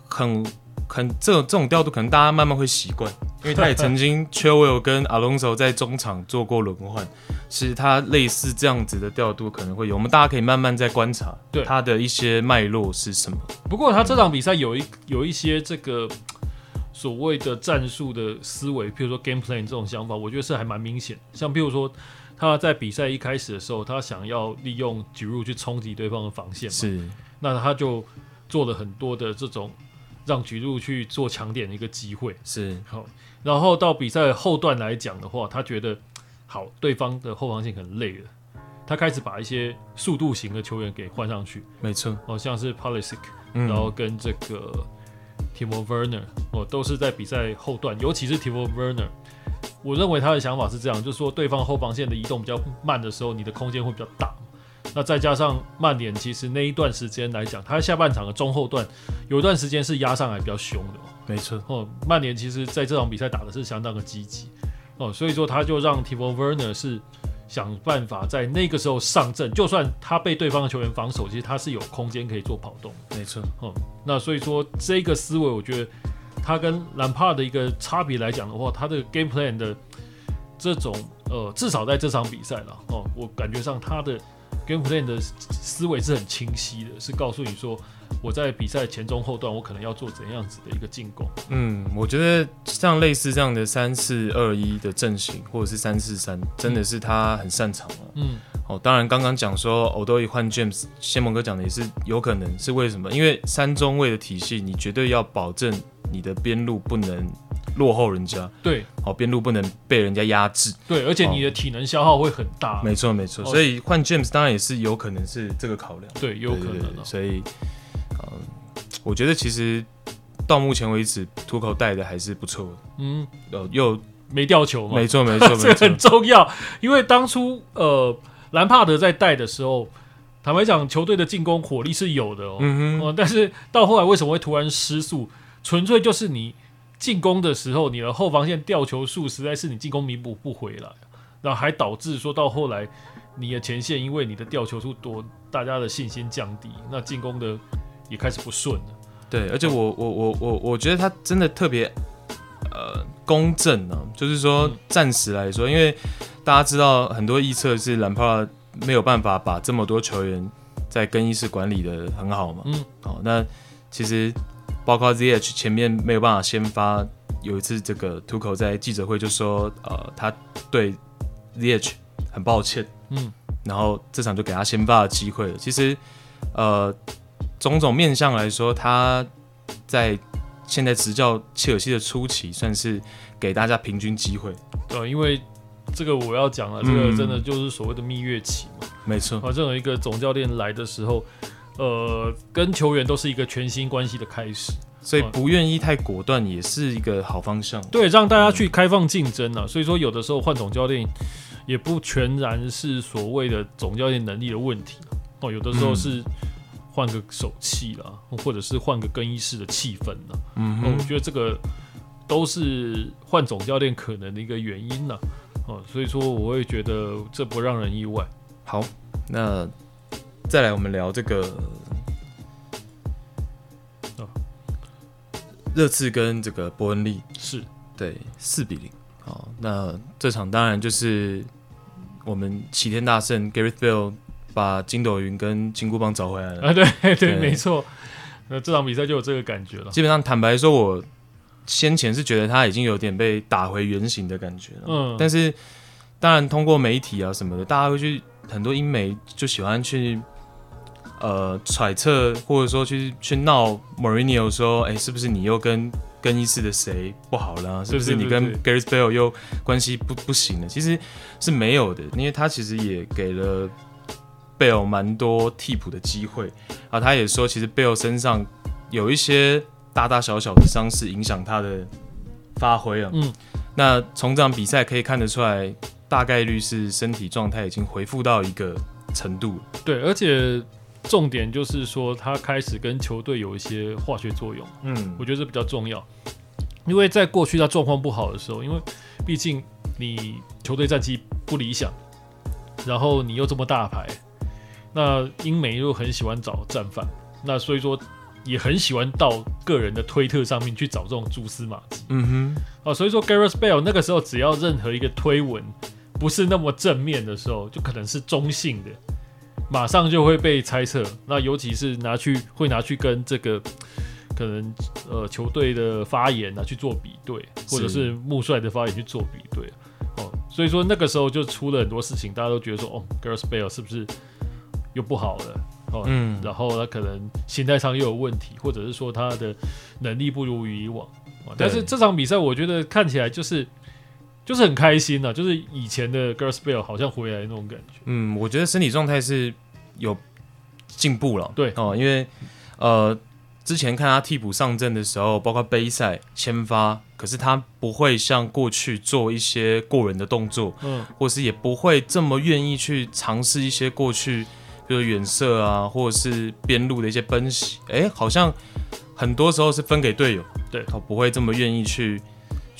Speaker 1: 很很这种这种调度，可能大家慢慢会习惯，因为他也曾经 (laughs) Chilwell 跟 Alonso 在中场做过轮换，其实他类似这样子的调度可能会有，我们大家可以慢慢再观察，对他的一些脉络是什么。
Speaker 2: 不过他这场比赛有一有一些这个。所谓的战术的思维，譬如说 game plan 这种想法，我觉得是还蛮明显。像譬如说他在比赛一开始的时候，他想要利用 Giroud 去冲击对方的防线嘛，
Speaker 1: 是，
Speaker 2: 那他就做了很多的这种让 Giroud 去做强点的一个机会，
Speaker 1: 是
Speaker 2: 好。然后到比赛后段来讲的话，他觉得好，对方的后防线很累了，他开始把一些速度型的球员给换上去，
Speaker 1: 没错，
Speaker 2: 好像是 Pulisic，然后跟这个。Timo Werner 哦，都是在比赛后段，尤其是 Timo Werner，我认为他的想法是这样，就是说对方后防线的移动比较慢的时候，你的空间会比较大。那再加上曼联，其实那一段时间来讲，他下半场的中后段有一段时间是压上来比较凶的。
Speaker 1: 没错
Speaker 2: 哦，曼联其实在这场比赛打的是相当的积极哦，所以说他就让 Timo Werner 是。想办法在那个时候上阵，就算他被对方的球员防守，其实他是有空间可以做跑动。
Speaker 1: 没错，
Speaker 2: 嗯，那所以说这个思维，我觉得他跟兰帕的一个差别来讲的话，他的 game plan 的这种呃，至少在这场比赛了哦，我感觉上他的 game plan 的思维是很清晰的，是告诉你说。我在比赛前中后段，我可能要做怎样子的一个进攻？
Speaker 1: 嗯，我觉得像类似这样的三四二一的阵型，或者是三四三，真的是他很擅长了。嗯，哦，当然刚刚讲说欧多伊换 James，先蒙哥讲的也是有可能是为什么？因为三中卫的体系，你绝对要保证你的边路不能落后人家。
Speaker 2: 对，
Speaker 1: 哦，边路不能被人家压制。
Speaker 2: 对，而且你的体能消耗会很大。
Speaker 1: 没错没错，所以换 James 当然也是有可能是这个考量。
Speaker 2: 对，有可能。
Speaker 1: 所以。我觉得其实到目前为止，土口带的还是不错的。嗯，呃，又
Speaker 2: 没掉球吗？
Speaker 1: 没错，没错，(laughs)
Speaker 2: 这个很重要。因为当初呃，兰帕德在带的时候，坦白讲，球队的进攻火力是有的哦。嗯哼、呃。但是到后来为什么会突然失速？纯粹就是你进攻的时候，你的后防线掉球数实在是你进攻弥补不回来，然后还导致说到后来你的前线因为你的掉球数多，大家的信心降低，那进攻的。也开始不顺了，
Speaker 1: 对，而且我我我我我觉得他真的特别呃公正啊，就是说暂时来说，因为大家知道很多预测是兰帕没有办法把这么多球员在更衣室管理的很好嘛。嗯，好，那其实包括 ZH 前面没有办法先发，有一次这个 Tuchel 在记者会就说，呃，他对 ZH 很抱歉。嗯，然后这场就给他先发的机会了。其实，呃，种种面向来说，他在现在执教切尔西的初期，算是给大家平均机会。
Speaker 2: 对，因为这个我要讲了，这个真的就是所谓的蜜月期嘛。
Speaker 1: 没错。
Speaker 2: 啊，这种一个总教练来的时候，呃，跟球员都是一个全新关系的开始，
Speaker 1: 所以不愿意太果断也是一个好方向。
Speaker 2: 对，让大家去开放竞争啊。所以说，有的时候换总教练。也不全然是所谓的总教练能力的问题哦，有的时候是换个手气啦，或者是换个更衣室的气氛呢。嗯，我觉得这个都是换总教练可能的一个原因呢。哦，所以说我会觉得这不让人意外。
Speaker 1: 好，那再来我们聊这个啊，热刺跟这个伯恩利
Speaker 2: 是
Speaker 1: 对四比零。好，那这场当然就是。我们齐天大圣 Gareth Bale 把筋斗云跟金箍棒找回来了
Speaker 2: 啊！对对，没错。那这场比赛就有这个感觉了。
Speaker 1: 基本上，坦白说，我先前是觉得他已经有点被打回原形的感觉了。嗯。但是，当然通过媒体啊什么的，大家会去很多英媒就喜欢去呃揣测，或者说去去闹 Mourinho 说，哎，是不是你又跟更衣室的谁不好了？是不是你跟 Gareth Bale 又关系不不行了？其实是没有的，因为他其实也给了 Bale 蛮多替补的机会啊。他也说，其实 Bale 身上有一些大大小小的伤势影响他的发挥啊。嗯，那从这场比赛可以看得出来，大概率是身体状态已经恢复到一个程度。
Speaker 2: 对，而且。重点就是说，他开始跟球队有一些化学作用。嗯，我觉得这比较重要，因为在过去他状况不好的时候，因为毕竟你球队战绩不理想，然后你又这么大牌，那英媒又很喜欢找战犯，那所以说也很喜欢到个人的推特上面去找这种蛛丝马迹。嗯哼，啊，所以说 Gareth Bale 那个时候只要任何一个推文不是那么正面的时候，就可能是中性的。马上就会被猜测，那尤其是拿去会拿去跟这个可能呃球队的发言拿去做比对，或者是穆帅的发言去做比对哦，所以说那个时候就出了很多事情，大家都觉得说哦，Gareth Bale 是不是又不好了哦，嗯，然后他可能心态上又有问题，或者是说他的能力不如以往，但是这场比赛我觉得看起来就是。就是很开心呐、啊，就是以前的 Gareth Bale 好像回来那种感觉。
Speaker 1: 嗯，我觉得身体状态是有进步了。
Speaker 2: 对
Speaker 1: 哦，因为呃，之前看他替补上阵的时候，包括杯赛先发，可是他不会像过去做一些过人的动作，嗯，或是也不会这么愿意去尝试一些过去，比如远射啊，或者是边路的一些奔袭。哎，好像很多时候是分给队友，
Speaker 2: 对，
Speaker 1: 他不会这么愿意去。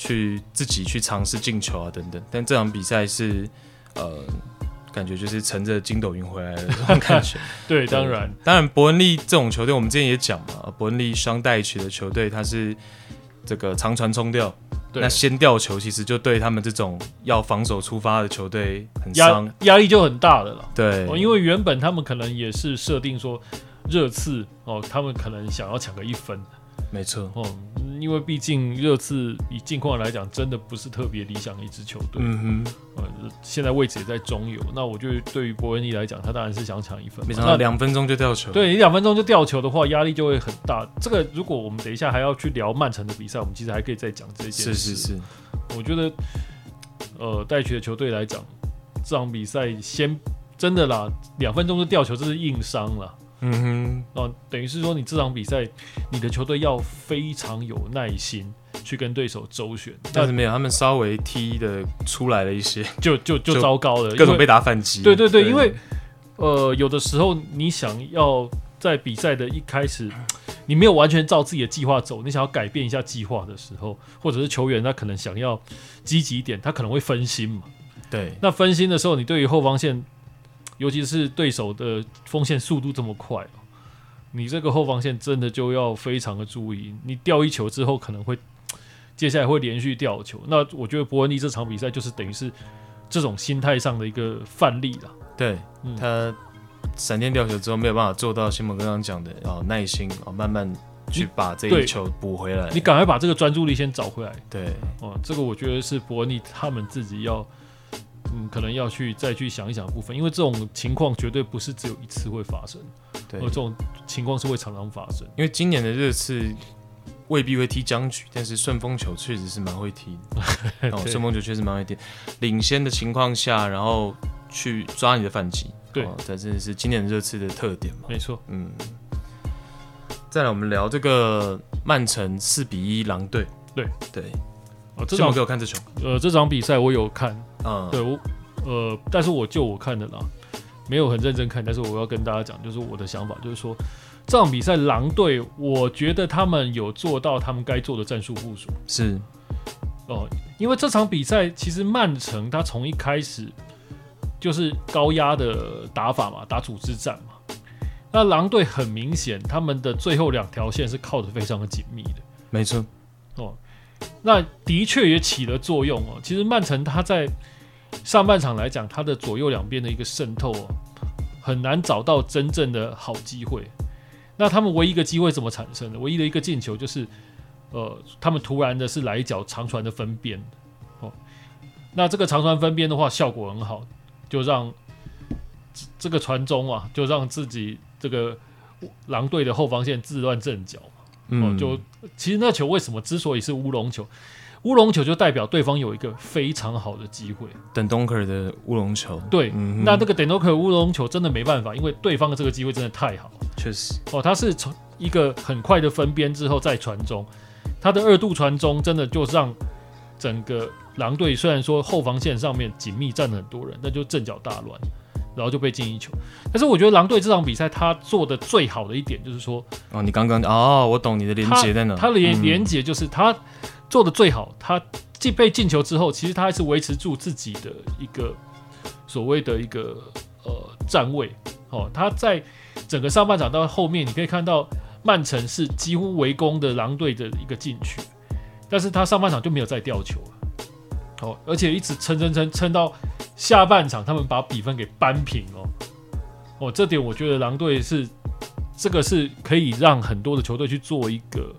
Speaker 1: 去自己去尝试进球啊等等，但这场比赛是，呃，感觉就是乘着筋斗云回来的这种感觉。(laughs)
Speaker 2: 对，当然，
Speaker 1: 当然，伯恩利这种球队，我们之前也讲嘛，伯恩利双带取的球队，他是这个长传冲吊，那先吊球其实就对他们这种要防守出发的球队很伤，
Speaker 2: 压力就很大的了。
Speaker 1: 对，
Speaker 2: 因为原本他们可能也是设定说热刺哦，他们可能想要抢个一分。
Speaker 1: 没错
Speaker 2: 哦，因为毕竟热刺以近况来讲，真的不是特别理想的一支球队。嗯哼，呃，现在位置也在中游。那我就对于伯恩利来讲，他当然是想抢一分。
Speaker 1: 没想到两分钟就掉球。
Speaker 2: 对，你两分钟就掉球的话，压力就会很大。这个如果我们等一下还要去聊曼城的比赛，我们其实还可以再讲这件事。
Speaker 1: 是是是，
Speaker 2: 我觉得，呃，带去的球队来讲，这场比赛先真的啦，两分钟就掉球，这是硬伤了。嗯哼，哦，等于是说，你这场比赛，你的球队要非常有耐心去跟对手周旋，
Speaker 1: 但是没有，他们稍微踢的出来了一些，(laughs)
Speaker 2: 就就就糟糕了，
Speaker 1: 各种被打反击。
Speaker 2: 对对对，对因为呃，有的时候你想要在比赛的一开始，你没有完全照自己的计划走，你想要改变一下计划的时候，或者是球员他可能想要积极一点，他可能会分心嘛。
Speaker 1: 对，
Speaker 2: 那分心的时候，你对于后防线。尤其是对手的锋线速度这么快，你这个后防线真的就要非常的注意。你掉一球之后，可能会接下来会连续掉球。那我觉得伯恩利这场比赛就是等于是这种心态上的一个范例了。
Speaker 1: 对，嗯、他闪电掉球之后没有办法做到西蒙刚刚讲的哦，耐心哦，慢慢去把这一球补回来。
Speaker 2: 你赶快把这个专注力先找回来。
Speaker 1: 对，
Speaker 2: 哦，这个我觉得是伯恩利他们自己要，嗯，可能要去再去想一想的部分，因为这种情况绝对不是只有一次会发生，
Speaker 1: 对，
Speaker 2: 而这种情况是会常常发生。
Speaker 1: 因为今年的热刺未必会踢僵局，但是顺风球确实是蛮会踢的。(laughs) 哦，顺风球确实蛮会踢，领先的情况下，然后。去抓你的反击，
Speaker 2: 对，
Speaker 1: 这真的是今年热刺的特点嘛？
Speaker 2: 没错，
Speaker 1: 嗯。再来，我们聊这个曼城四比一狼队，
Speaker 2: 对
Speaker 1: 对。
Speaker 2: 哦，这场
Speaker 1: 给我看这球，
Speaker 2: 呃，这场比赛我有看，
Speaker 1: 嗯，
Speaker 2: 对我，呃，但是我就我看的啦，没有很认真看，但是我要跟大家讲，就是我的想法，就是说这场比赛狼队，我觉得他们有做到他们该做的战术部署，
Speaker 1: 是，
Speaker 2: 哦，因为这场比赛其实曼城他从一开始。就是高压的打法嘛，打组织战嘛。那狼队很明显，他们的最后两条线是靠得非常的紧密的。
Speaker 1: 没错，
Speaker 2: 哦，那的确也起了作用哦。其实曼城他在上半场来讲，他的左右两边的一个渗透哦，很难找到真正的好机会。那他们唯一一个机会怎么产生的？唯一的一个进球就是，呃，他们突然的是来一脚长传的分边哦。那这个长传分边的话，效果很好。就让这个传中啊，就让自己这个狼队的后防线自乱阵脚嘛。嗯，就其实那球为什么之所以是乌龙球，乌龙球就代表对方有一个非常好的机会。
Speaker 1: 等东克尔的乌龙球，
Speaker 2: 对，嗯、那这个等东克尔乌龙球真的没办法，因为对方的这个机会真的太好。
Speaker 1: 确实，
Speaker 2: 哦，他是从一个很快的分边之后再传中，他的二度传中真的就让整个。狼队虽然说后防线上面紧密站了很多人，那就阵脚大乱，然后就被进一球。但是我觉得狼队这场比赛他做的最好的一点就是说，
Speaker 1: 哦，你刚刚哦，我懂你的连接在哪？
Speaker 2: 他的连连接就是他做的最好，他既被进球之后，其实他还是维持住自己的一个所谓的一个呃站位。哦，他在整个上半场到后面，你可以看到曼城是几乎围攻的狼队的一个禁区，但是他上半场就没有再掉球了。哦，而且一直撑撑撑撑到下半场，他们把比分给扳平哦。哦，这点我觉得狼队是这个是可以让很多的球队去做一个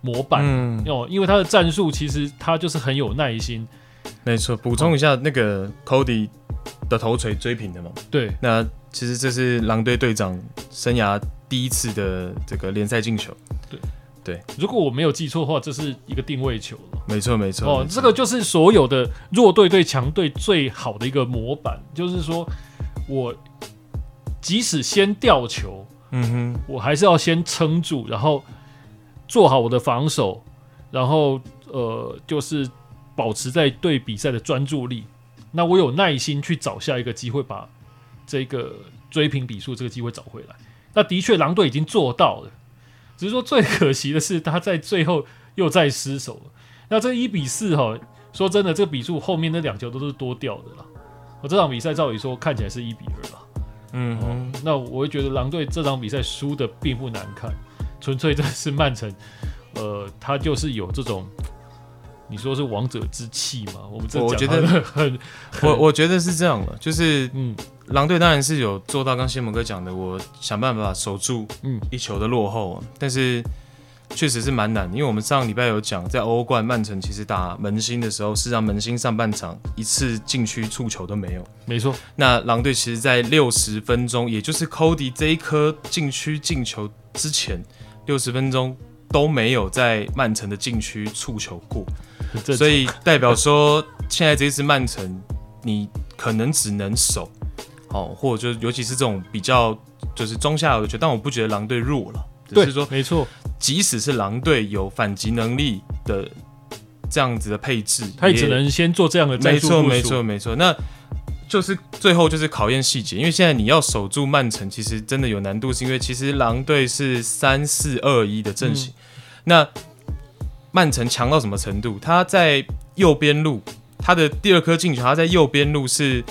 Speaker 2: 模板。嗯，哦，因为他的战术其实他就是很有耐心。
Speaker 1: 没错，补充一下，那个 Cody 的头锤追平的嘛。
Speaker 2: 对，
Speaker 1: 那其实这是狼队队长生涯第一次的这个联赛进球。
Speaker 2: 对。
Speaker 1: 对，
Speaker 2: 如果我没有记错的话，这是一个定位球了。
Speaker 1: 没错，没错。
Speaker 2: 哦，这个就是所有的弱队对强队最好的一个模板，就是说我即使先吊球，
Speaker 1: 嗯哼，
Speaker 2: 我还是要先撑住，然后做好我的防守，然后呃，就是保持在对比赛的专注力。那我有耐心去找下一个机会，把这个追平比数这个机会找回来。那的确，狼队已经做到了。只是说最可惜的是，他在最后又再失手了。那这一比四哈，说真的，这个比数后面那两球都是多掉的啦。我这场比赛照理说看起来是一比二了。
Speaker 1: 嗯哦，
Speaker 2: 那我会觉得狼队这场比赛输的并不难看，纯粹这是曼城，呃，他就是有这种，你说是王者之气嘛？我们这
Speaker 1: 我觉得很，我我觉得是这样的，就是嗯。狼队当然是有做到，刚先蒙哥讲的，我想办法守住一球的落后，嗯、但是确实是蛮难，因为我们上个礼拜有讲，在欧冠曼城其实打门兴的时候，是让门兴上半场一次禁区触球都没有。
Speaker 2: 没错，
Speaker 1: 那狼队其实，在六十分钟，也就是 Cody 这一颗禁区进球之前，六十分钟都没有在曼城的禁区触球过，所以代表说，现在这一次曼城，你可能只能守。哦，或者就尤其是这种比较就是中下游的球，但我不觉得狼队弱了，
Speaker 2: 对，
Speaker 1: 只是说
Speaker 2: 没错，
Speaker 1: 即使是狼队有反击能力的这样子的配置，
Speaker 2: 他也只能先做这样的战术。
Speaker 1: 没错，没错，没错。那就是最后就是考验细节，因为现在你要守住曼城，其实真的有难度，是因为其实狼队是三四二一的阵型，嗯、那曼城强到什么程度？他在右边路，他的第二颗进球，他在右边路是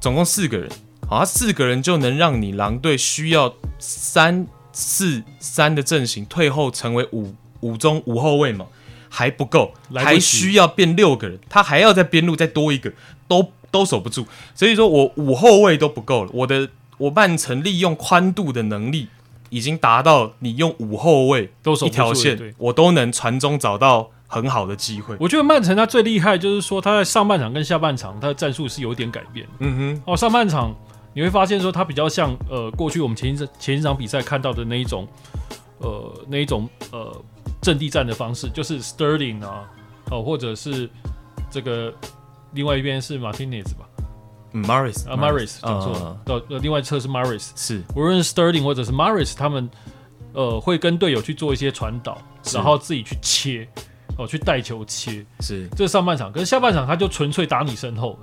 Speaker 1: 总共四个人。好，他四个人就能让你狼队需要三四三的阵型退后成为五五中五后卫嘛，还不够，还需要变六个人，他还要在边路再多一个，都都守不住。所以说我五后卫都不够了，我的我曼城利用宽度的能力已经达到，你用五后卫都守一条线，我都能传中找到很好的机会。
Speaker 2: 我觉得曼城他最厉害就是说他在上半场跟下半场他的战术是有点改变。
Speaker 1: 嗯哼，
Speaker 2: 哦，上半场你会发现说他比较像呃过去我们前一前一场比赛看到的那一种呃那一种呃阵地战的方式，就是 Sterling 啊。哦，或者是这个另外一边是 Martinez 吧，
Speaker 1: 嗯，Maris
Speaker 2: 啊，Maris 讲错了，呃，呃，另外一侧是 Maris，
Speaker 1: 是。
Speaker 2: 无论是 Sterling 或者是 Maris，他们呃会跟队友去做一些传导，然后自己去切，哦，去带球切，
Speaker 1: 是。
Speaker 2: 这是上半场，可是下半场他就纯粹打你身后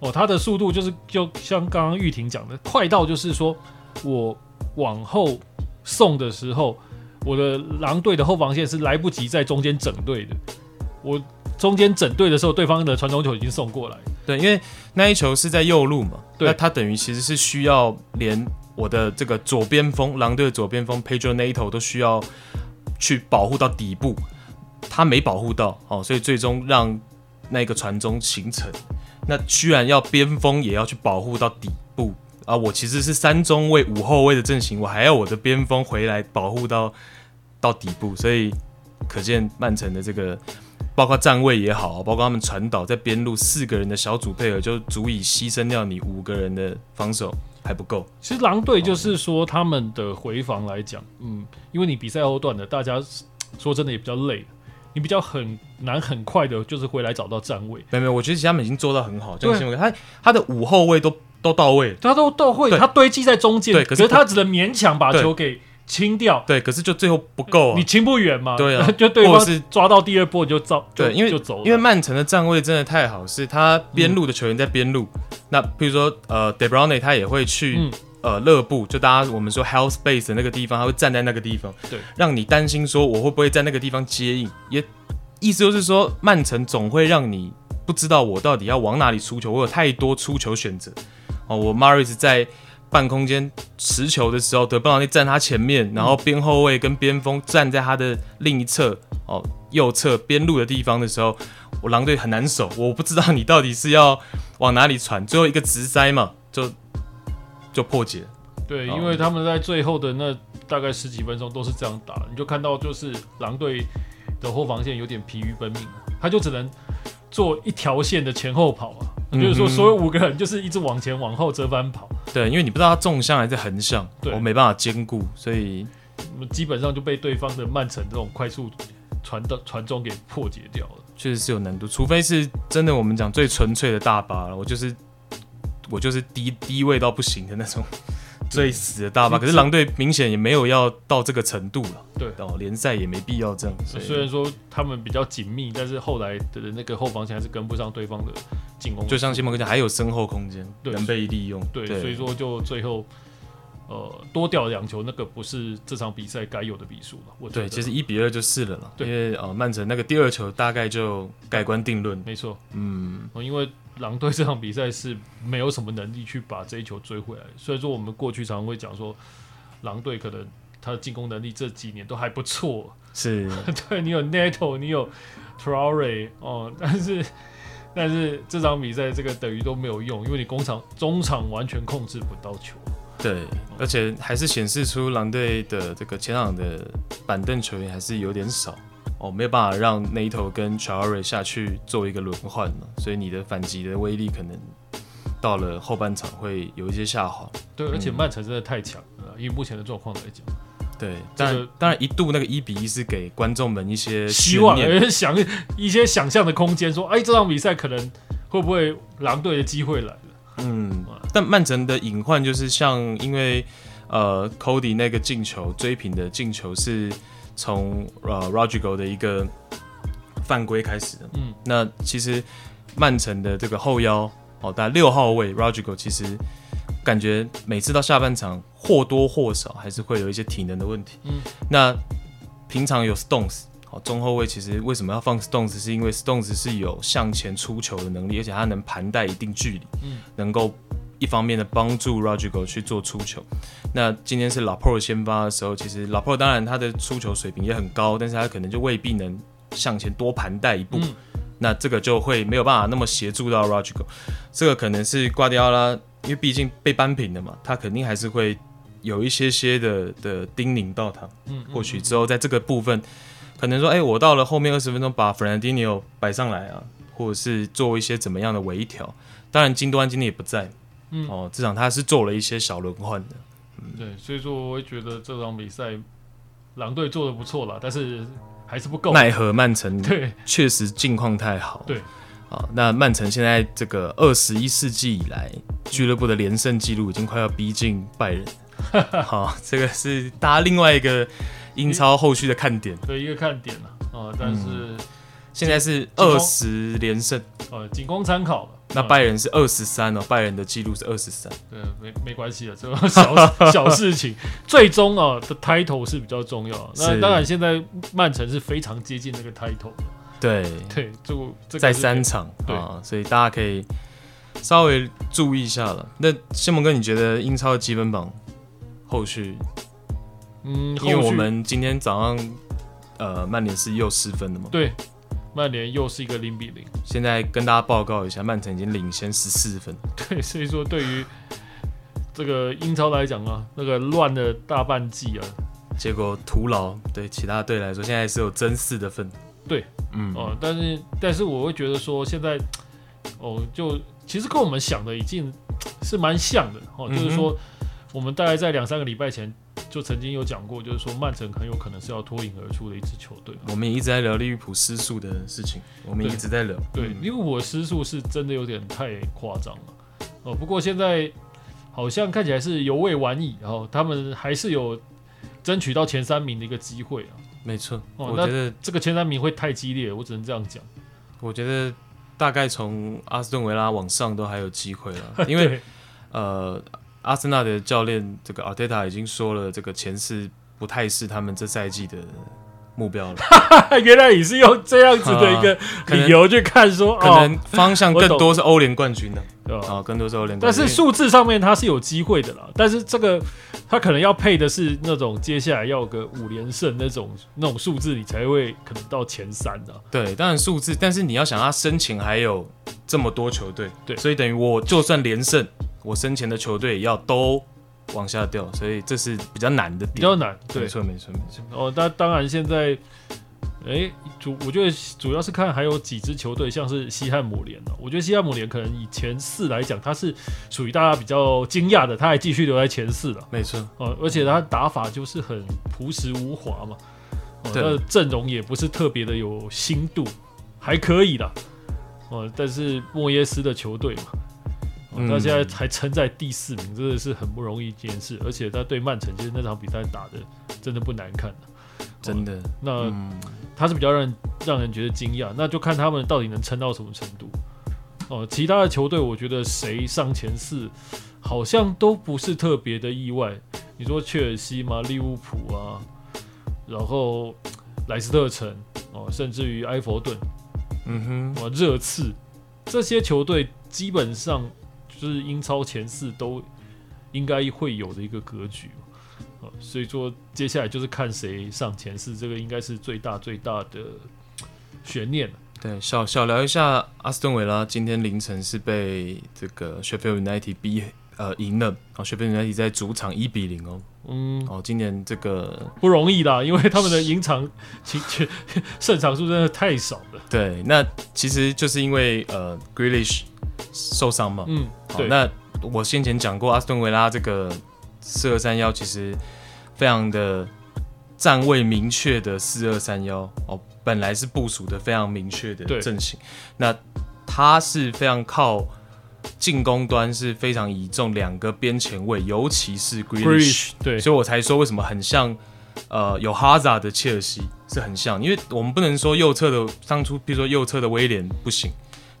Speaker 2: 哦，他的速度就是就像刚刚玉婷讲的，快到就是说我往后送的时候，我的狼队的后防线是来不及在中间整队的。我中间整队的时候，对方的传中球已经送过来。
Speaker 1: 对，因为那一球是在右路嘛，
Speaker 2: 对，
Speaker 1: 那他等于其实是需要连我的这个左边锋，狼队的左边锋 Pedro Nato 都需要去保护到底部，他没保护到，哦，所以最终让那个传中形成。那居然要边锋也要去保护到底部啊！我其实是三中卫五后卫的阵型，我还要我的边锋回来保护到到底部，所以可见曼城的这个。包括站位也好，包括他们传导在边路四个人的小组配合，就足以牺牲掉你五个人的防守还不够。
Speaker 2: 其实狼队就是说他们的回防来讲，嗯，因为你比赛后段的，大家说真的也比较累，你比较很难很快的，就是回来找到站位。
Speaker 1: 没有没有，我觉得其他们已经做到很好。对，他他的五后卫都都到位，
Speaker 2: 他都到位，他堆积在中间，对，可是他只能勉强把球给。清掉，
Speaker 1: 对，可是就最后不够啊，
Speaker 2: 你清不远嘛？
Speaker 1: 对啊，(laughs)
Speaker 2: 就对方是抓到第二波就走，
Speaker 1: 对，因为
Speaker 2: 就走，
Speaker 1: 因为曼城的站位真的太好，是他边路的球员在边路，嗯、那比如说呃，De Bruyne 他也会去、嗯、呃勒布，就大家我们说 health space 的那个地方，他会站在那个地方，
Speaker 2: 对，
Speaker 1: 让你担心说我会不会在那个地方接应，也意思就是说曼城总会让你不知道我到底要往哪里出球，我有太多出球选择哦，我 Mahrez 在。半空间持球的时候，德布劳内站他前面，然后边后卫跟边锋站在他的另一侧，哦，右侧边路的地方的时候，我狼队很难守，我不知道你到底是要往哪里传，最后一个直塞嘛，就就破解。
Speaker 2: 对，因为他们在最后的那大概十几分钟都是这样打，你就看到就是狼队的后防线有点疲于奔命，他就只能做一条线的前后跑啊。就是说，所有五个人就是一直往前往后折返跑。
Speaker 1: 对，因为你不知道他纵向还是横向，对，我没办法兼顾，所以
Speaker 2: 基本上就被对方的曼城这种快速传的传中给破解掉了。
Speaker 1: 确实是有难度，除非是真的我们讲最纯粹的大巴了，我就是我就是低低位到不行的那种。最死的大巴，可是狼队明显也没有要到这个程度了。
Speaker 2: 对，
Speaker 1: 哦，联赛也没必要这样。
Speaker 2: 虽然说他们比较紧密，但是后来的那个后防线还是跟不上对方的进攻。
Speaker 1: 就像西蒙哥讲，还有身后空间，能被利用。
Speaker 2: 对，所以说就最后，呃，多掉两球，那个不是这场比赛该有的比数了。我
Speaker 1: 对，其实一比二就是了了。对，因为呃，曼城那个第二球大概就盖棺定论。
Speaker 2: 没错，
Speaker 1: 嗯，
Speaker 2: 因为。狼队这场比赛是没有什么能力去把这一球追回来，所以说我们过去常常会讲说，狼队可能他的进攻能力这几年都还不错，
Speaker 1: 是。(laughs)
Speaker 2: 对你有 Neto，你有 Traore 哦，但是 (laughs) 但是这场比赛这个等于都没有用，因为你工厂中场完全控制不到球，
Speaker 1: 对，而且还是显示出狼队的这个前场的板凳球员还是有点少。哦，没有办法让 NATO 跟 Traore 下去做一个轮换嘛，所以你的反击的威力可能到了后半场会有一些下滑。
Speaker 2: 对，而且曼城真的太强了，嗯，以目前的状况来讲。
Speaker 1: 对，但、这个、当然一度那个一比一是给观众们一些
Speaker 2: 希望，想一些想象的空间，说，哎，这场比赛可能会不会狼队的机会来了？
Speaker 1: 嗯，但曼城的隐患就是像因为呃 Cody 那个进球追平的进球是。从呃 Rodrigo 的一个犯规开始的，嗯，那其实曼城的这个后腰哦，大概六号位 Rodrigo 其实感觉每次到下半场或多或少还是会有一些体能的问题，嗯，那平常有 Stones 哦，中后卫其实为什么要放 Stones？是因为 Stones 是有向前出球的能力，而且他能盘带一定距离，嗯，能够。一方面的帮助 Rodrigo 去做出球，那今天是 Laporte 先发的时候，其实 Laporte 当然他的出球水平也很高，但是他可能就未必能向前多盘带一步，那这个就会没有办法那么协助到 Rodrygo。这个可能是瓜迪奥拉，因为毕竟被扳平了嘛，他肯定还是会有一些些的的叮咛到他。嗯，或许之后在这个部分，可能说，哎，我到了后面二十分钟把 Fernandinho 摆上来啊，或者是做一些怎么样的微调。当然，金多安今天也不在，嗯，哦，这场他是做了一些小轮换的。
Speaker 2: 嗯，对，所以说我会觉得这场比赛狼队做的不错了，但是还是不够。
Speaker 1: 奈何曼城对，确实境况太好。
Speaker 2: 对，
Speaker 1: 啊，那曼城现在这个二十一世纪以来俱乐部的连胜纪录已经快要逼近拜仁。(laughs) 好，这个是大家另外一个英超后续的看点。
Speaker 2: 对，一个看点了啊，但是、嗯、
Speaker 1: 现在是二十连胜，
Speaker 2: 呃，仅供参考了。
Speaker 1: 那拜仁是二十三哦，拜仁的记录是二十三。
Speaker 2: 对，没没关系的，这种 (laughs) 小 (laughs) 小事情，最终啊的 title 是比较重要。那当然，现在曼城是非常接近那个 title 的。
Speaker 1: 对
Speaker 2: 对，就
Speaker 1: 在三场啊，所以大家可以稍微注意一下了。那谢蒙哥，你觉得英超的积分榜后续？嗯，因为我们今天早上呃，曼联是又失分的嘛？
Speaker 2: 对。曼联又是一个零比零，
Speaker 1: 现在跟大家报告一下，曼城已经领先十四分。(laughs)
Speaker 2: 对，所以说对于这个英超来讲啊，那个乱了大半季啊，
Speaker 1: 结果徒劳。对其他队来说，现在是有争四的份。
Speaker 2: 对，嗯哦、呃，但是但是我会觉得说，现在哦，就其实跟我们想的已经是蛮像的哦，就是说我们大概在两三个礼拜前。就曾经有讲过，就是说曼城很有可能是要脱颖而出的一支球队。
Speaker 1: 我们也一直在聊利物浦失速的事情，我们一直在聊。
Speaker 2: 对，利物浦失速是真的有点太夸张了。哦，不过现在好像看起来是犹未完矣，然后他们还是有争取到前三名的一个机会啊。
Speaker 1: 没错，
Speaker 2: 哦，我觉得这个前三名会太激烈，我只能这样讲。
Speaker 1: 我觉得大概从阿斯顿维拉往上都还有机会了，(laughs) 因为呃。阿森纳的教练这个阿特塔已经说了，这个前四不太是他们这赛季的目标了。(laughs)
Speaker 2: 原来你是用这样子的一个理由去看说，
Speaker 1: 可能方向更多是欧联冠军的，对吧？啊，更多是欧联冠军。
Speaker 2: 但是数字上面他是有机会的啦。但是这个他可能要配的是那种接下来要个五连胜那种那种数字，你才会可能到前三的。
Speaker 1: 对，当然数字，但是你要想他申请还有这么多球队，对，所以等于我就算连胜。我生前的球队要都往下掉，所以这是比较难的点，
Speaker 2: 比较难。对，
Speaker 1: 没错，没错，没错。
Speaker 2: 哦，那当然现在，哎、欸，主我觉得主要是看还有几支球队，像是西汉姆联。我觉得西汉姆联可能以前四来讲，他是属于大家比较惊讶的，他还继续留在前四了。
Speaker 1: 没错。
Speaker 2: 哦，而且他打法就是很朴实无华嘛，哦，他的阵容也不是特别的有新度，还可以的。哦，但是莫耶斯的球队嘛。他现在还撑在第四名，真的是很不容易一件事。而且他对曼城，其实那场比赛打的真的不难看，
Speaker 1: 真的。
Speaker 2: 那他是比较让人让人觉得惊讶，那就看他们到底能撑到什么程度。哦，其他的球队，我觉得谁上前四，好像都不是特别的意外。你说切尔西吗？利物浦啊，然后莱斯特城哦，甚至于埃弗顿，嗯哼，热刺这些球队基本上。就是英超前四都应该会有的一个格局，所以说接下来就是看谁上前四，这个应该是最大最大的悬念。
Speaker 1: 对，小小聊一下，阿斯顿维拉今天凌晨是被这个 Sheffield United 逼呃赢了，啊，Sheffield United 在主场一比零哦，嗯，哦，今年这个
Speaker 2: 不容易啦，因为他们的赢场 (laughs) 胜场数真的太少了。
Speaker 1: 对，那其实就是因为呃 Grealish 受伤嘛，嗯，好，那我先前讲过，阿斯顿维拉这个四二三幺其实非常的站位明确的四二三幺哦，本来是部署的非常明确的阵型，那他是非常靠进攻端是非常倚重两个边前卫，尤其是 Greenish，
Speaker 2: 对，
Speaker 1: 所以我才说为什么很像呃有哈萨的切尔西是很像，因为我们不能说右侧的当初，比如说右侧的威廉不行。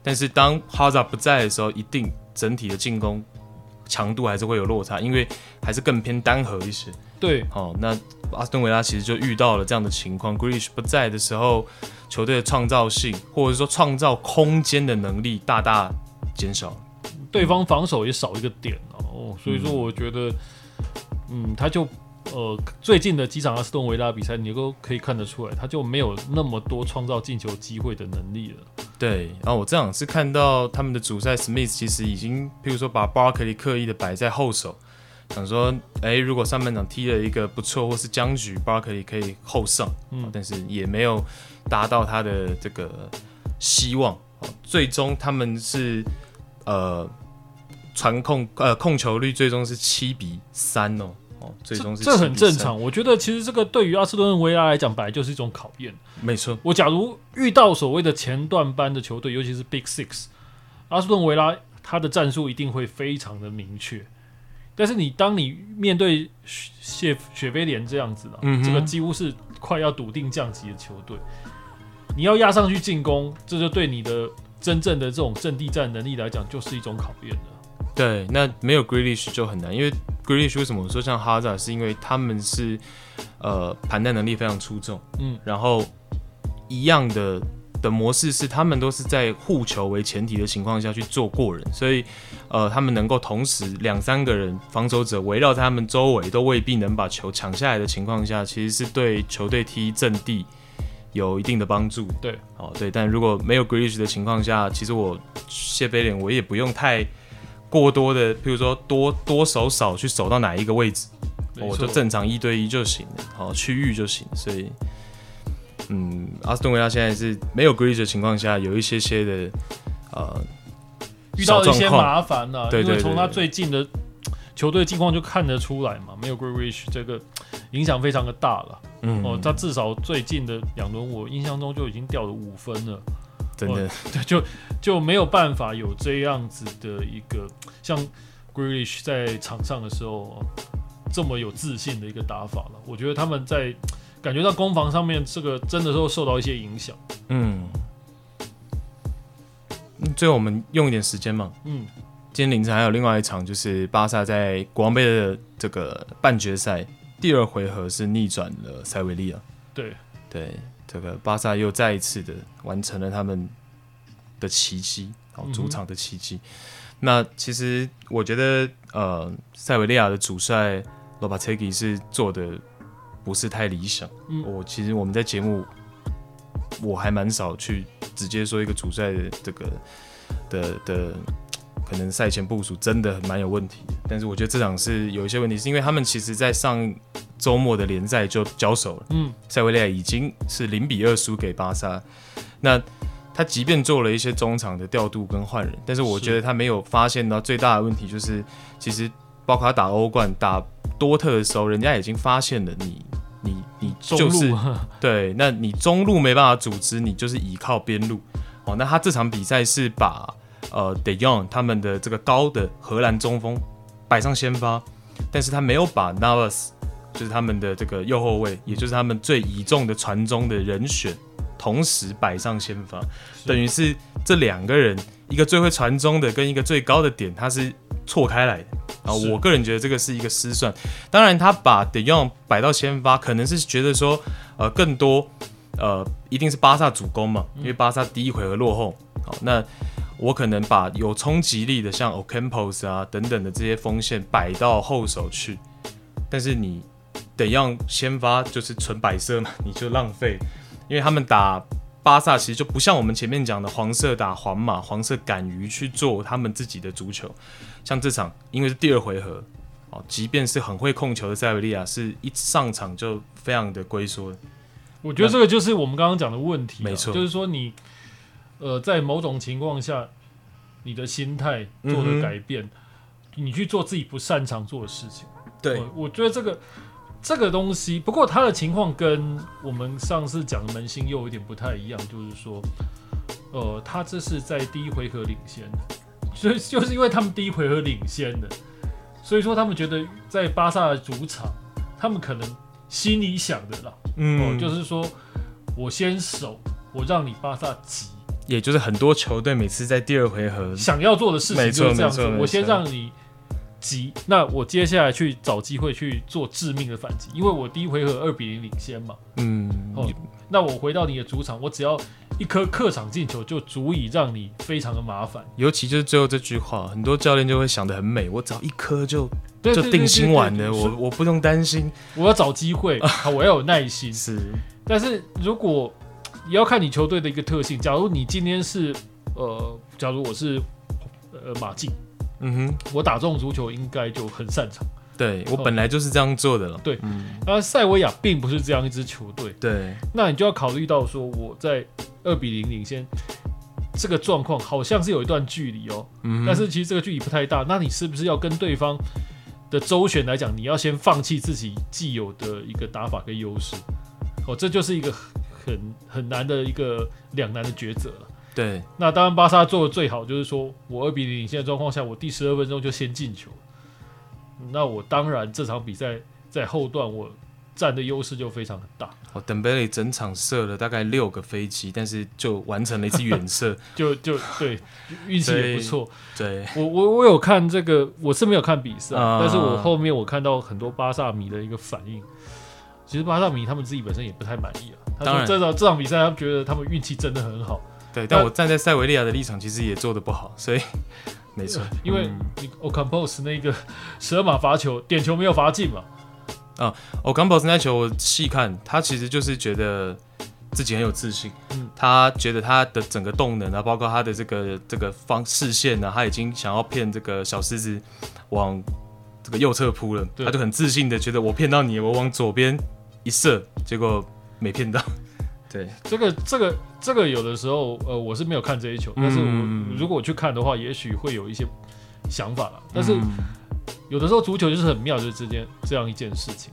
Speaker 1: 但是当哈扎不在的时候，一定整体的进攻强度还是会有落差，因为还是更偏单核一些。
Speaker 2: 对，
Speaker 1: 好、哦，那阿斯顿维拉其实就遇到了这样的情况，Grealish 不在的时候，球队的创造性或者说创造空间的能力大大减少，
Speaker 2: 对方防守也少一个点哦，所以说我觉得，嗯，嗯，他就呃最近的几场阿斯顿维拉比赛，你都可以看得出来，他就没有那么多创造进球机会的能力了。
Speaker 1: 对，然后我这样是看到他们的主帅 Smith 其实已经，譬如说把 Barkley 刻意的摆在后手，想说，哎，如果上半场踢了一个不错，或是僵局，Barkley 可以后上，嗯，但是也没有达到他的这个希望。最终他们是呃传控呃控球率最终是七比三哦。哦，最终是
Speaker 2: 这，这很正常。我觉得其实这个对于阿斯顿维拉来讲，本来就是一种考验。
Speaker 1: 没错，
Speaker 2: 我假如遇到所谓的前段班的球队，尤其是 Big Six，阿斯顿维拉他的战术一定会非常的明确。但是你当你面对谢雪菲联这样子的，嗯、这个几乎是快要笃定降级的球队，你要压上去进攻，这就对你的真正的这种阵地战能力来讲，就是一种考验了。
Speaker 1: 对，那没有 Grealish 就很难，因为 Grealish 为什么我说像哈扎，是因为他们是呃盘带能力非常出众，嗯，然后一样的的模式是他们都是在护球为前提的情况下去做过人，所以呃他们能够同时两三个人防守者围绕在他们周围都未必能把球抢下来的情况下，其实是对球队踢阵地有一定的帮助。
Speaker 2: 对，
Speaker 1: 哦对，但如果没有 Grealish 的情况下，其实我谢菲联我也不用太。过多的，譬如说多多守少去守到哪一个位置，我就正常一对一就行了，好区域就行。所以，嗯，阿斯顿维拉现在是没有 Grealish 的情况下，有一些些的呃
Speaker 2: 遇到一些麻烦呢、啊。对，对，对，对，因为从他最近的球队近况就看得出来嘛，没有 Grealish 这个影响非常的大了。嗯，哦，他至少最近的两轮，我印象中就已经掉了五分了。
Speaker 1: 真的，
Speaker 2: 对，就就没有办法有这样子的一个像 Grealish 在场上的时候这么有自信的一个打法了。我觉得他们在感觉到攻防上面，这个真的都受到一些影响。
Speaker 1: 嗯，最后我们用一点时间嘛。嗯，今天凌晨还有另外一场，就是巴萨在国王杯的这个半决赛第二回合是逆转了塞维利亚。
Speaker 2: 对
Speaker 1: 对。这个巴萨又再一次的完成了他们的奇迹，哦，主场的奇迹。嗯、那其实我觉得，呃，塞维利亚的主帅罗巴切基是做的不是太理想。嗯，我其实我们在节目我还蛮少去直接说一个主帅的这个的的。可能赛前部署真的蛮有问题，但是我觉得这场是有一些问题，是因为他们其实在上周末的联赛就交手了，嗯，塞维利亚已经是零比二输给巴萨，那他即便做了一些中场的调度跟换人，但是我觉得他没有发现到最大的问题就是，其实包括他打欧冠打多特的时候，人家已经发现了你你你就是 (laughs) 对，那你中路没办法组织，你就是依靠边路，哦，那他这场比赛是把。呃，De Jong 他们的这个高的荷兰中锋摆上先发，但是他没有把 Navas 就是他们的这个右后卫，也就是他们最倚重的传中的人选，同时摆上先发，等于是这两个人，一个最会传中的跟一个最高的点，他是错开来的。啊，我个人觉得这个是一个失算。当然，他把 De Jong 摆到先发，可能是觉得说，呃，更多呃，一定是巴萨主攻嘛，因为巴萨第一回合落后。好，那。我可能把有冲击力的，像 Ocampos 啊等等的这些锋线摆到后手去，但是你得让先发就是纯白色嘛，你就浪费，因为他们打巴萨其实就不像我们前面讲的黄色打皇马，黄色敢于去做他们自己的足球，像这场因为是第二回合哦，即便是很会控球的塞维利亚，是一上场就非常的龟缩。
Speaker 2: 我觉得这个就是我们刚刚讲的问题，
Speaker 1: 没错，
Speaker 2: 就是说你。呃，在某种情况下，你的心态做了改变，嗯、你去做自己不擅长做的事情。
Speaker 1: 对，
Speaker 2: 我，我觉得这个这个东西，不过他的情况跟我们上次讲的门兴又有点不太一样，就是说，呃，他这是在第一回合领先的，(laughs) 所以就是因为他们第一回合领先的，所以说他们觉得在巴萨的主场，他们可能心里想的啦，嗯、呃，就是说我先守，我让你巴萨急。
Speaker 1: 也就是很多球队每次在第二回合
Speaker 2: 想要做的事情就是这样子，我先让你急，那我接下来去找机会去做致命的反击，因为我第一回合二比零领先嘛。嗯，哦，那我回到你的主场，我只要一颗客场进球就足以让你非常的麻烦。
Speaker 1: 尤其就是最后这句话，很多教练就会想的很美，我只要一颗就就定心丸了，我我不用担心，
Speaker 2: 我要找机会，(laughs) 我要有耐心。
Speaker 1: 是，
Speaker 2: 但是如果。也要看你球队的一个特性。假如你今天是呃，假如我是呃马竞，嗯哼，我打这种足球应该就很擅长。
Speaker 1: 对，我本来就是这样做的了。
Speaker 2: 对，嗯，而塞维亚并不是这样一支球队。
Speaker 1: 对，
Speaker 2: 那你就要考虑到说，我在二比零领先，这个状况好像是有一段距离哦。嗯，但是其实这个距离不太大。那你是不是要跟对方的周旋来讲，你要先放弃自己既有的一个打法跟优势？哦，这就是一个很很难的一个两难的抉择了。
Speaker 1: 对，
Speaker 2: 那当然巴萨做的最好就是说我二比零领先的状况下，我第十二分钟就先进球。那我当然这场比赛在后段我占的优势就非常的大。
Speaker 1: 哦，登贝雷整场射了大概六个飞机，但是就完成了一次远射，(laughs)
Speaker 2: 就就对，运气也不错。
Speaker 1: 对，
Speaker 2: 我我我有看这个，我是没有看比赛，嗯，但是我后面我看到很多巴萨迷的一个反应。其实巴萨迷他们自己本身也不太满意啊。当然，这场这场比赛他们觉得他们运气真的很好。
Speaker 1: 对，但我站在塞维利亚的立场，其实也做的不好，所以。(laughs) 没错，
Speaker 2: 因为你 Ocampos 那个十二码罚球点球没有罚进嘛。
Speaker 1: 啊，Ocampos 那球我细看，他其实就是觉得自己很有自信。嗯，他觉得他的整个动能啊，包括他的这个这个方视线呢，他已经想要骗这个小狮子往这个右侧扑了。他就很自信的觉得我骗到你，我往左边一射，结果没骗到。对，
Speaker 2: 这个这个这个有的时候，呃，我是没有看这一球，但是我如果我去看的话，也许会有一些想法了。但是有的时候足球就是很妙，就是这件这样一件事情，